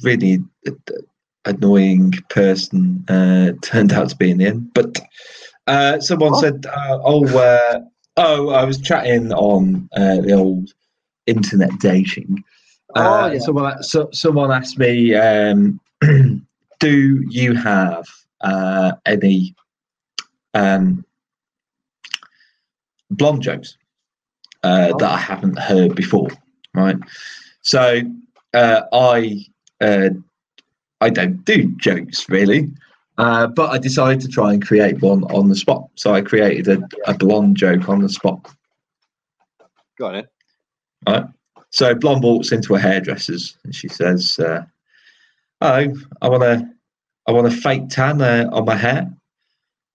really uh, annoying person, uh, turned out to be in the end. But uh, someone What? said, uh, "Oh, uh, oh, I was chatting on uh, the old internet dating." Uh, Oh, yeah. Someone, so, someone asked me, um, "Do you have uh, any um, blonde jokes uh, Oh. that I haven't heard before?" Right. So uh, I uh, I don't do jokes really, uh, but I decided to try and create one on the spot. So I created a, a blonde joke on the spot. Got it. Right. So blonde walks into a hairdresser's and she says, uh, "Oh, I want to, I want a fake tan uh, on my hair."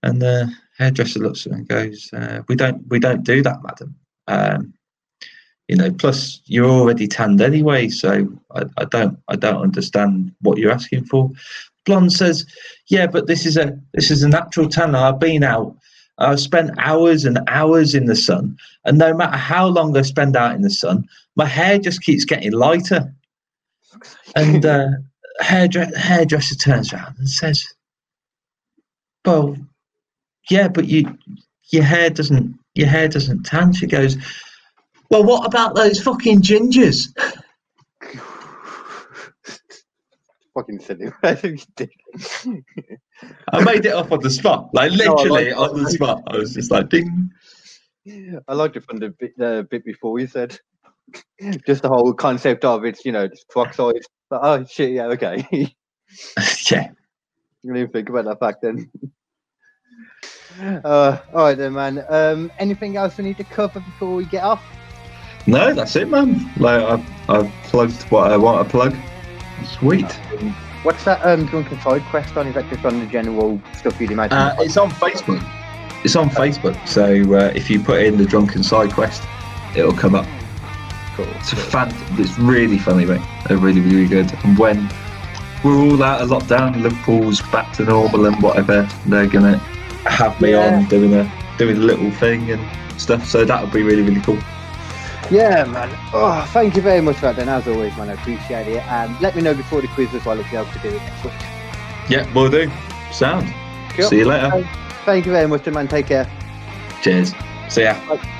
And the hairdresser looks at her and goes, uh, "We don't, we don't do that, madam. Um, you know, plus you're already tanned anyway, so I, I don't, I don't understand what you're asking for." Blonde says, "Yeah, but this is a, this is a natural tan. I've been out." I've spent hours and hours in the sun, and no matter how long I spend out in the sun, my hair just keeps getting lighter. And uh, hairdre- hairdresser turns around and says, "Well, yeah, but you, your hair doesn't, your hair doesn't tan." She goes, "Well, what about those fucking gingers?" Fucking silly. I made it up on the spot, like No, I like literally that. on the spot. I was just like, "Ding." Yeah, I liked it from the bit, the bit before you said. Just the whole concept of it's, you know, just truck size. But, oh shit, yeah, okay. yeah. didn't even think about that back then. uh, all right then, man. Um, anything else we need to cover before we get off? No, that's it, man. Like I've, I've plugged what I want to plug. Sweet. Um, What's that um, drunken side quest on? Is that just on the general stuff you'd imagine? Uh, it's on Facebook. It's on Facebook. So uh, if you put in the drunken side quest, it'll come up. Cool. It's a fan. It's really funny, mate. They're really, really good. And when we're all out of lockdown, Liverpool's back to normal and whatever, they're gonna have me Yeah. on doing a doing a little thing and stuff. So that would be really, really cool. Yeah, man. Oh, thank you very much for that. Then, as always, man, I appreciate it. And let me know before the quiz as well if you're able to do it next week. Yeah, we'll do. Sound. Cool. See you later. Thank you very much, then, man. Take care. Cheers. See ya. Bye.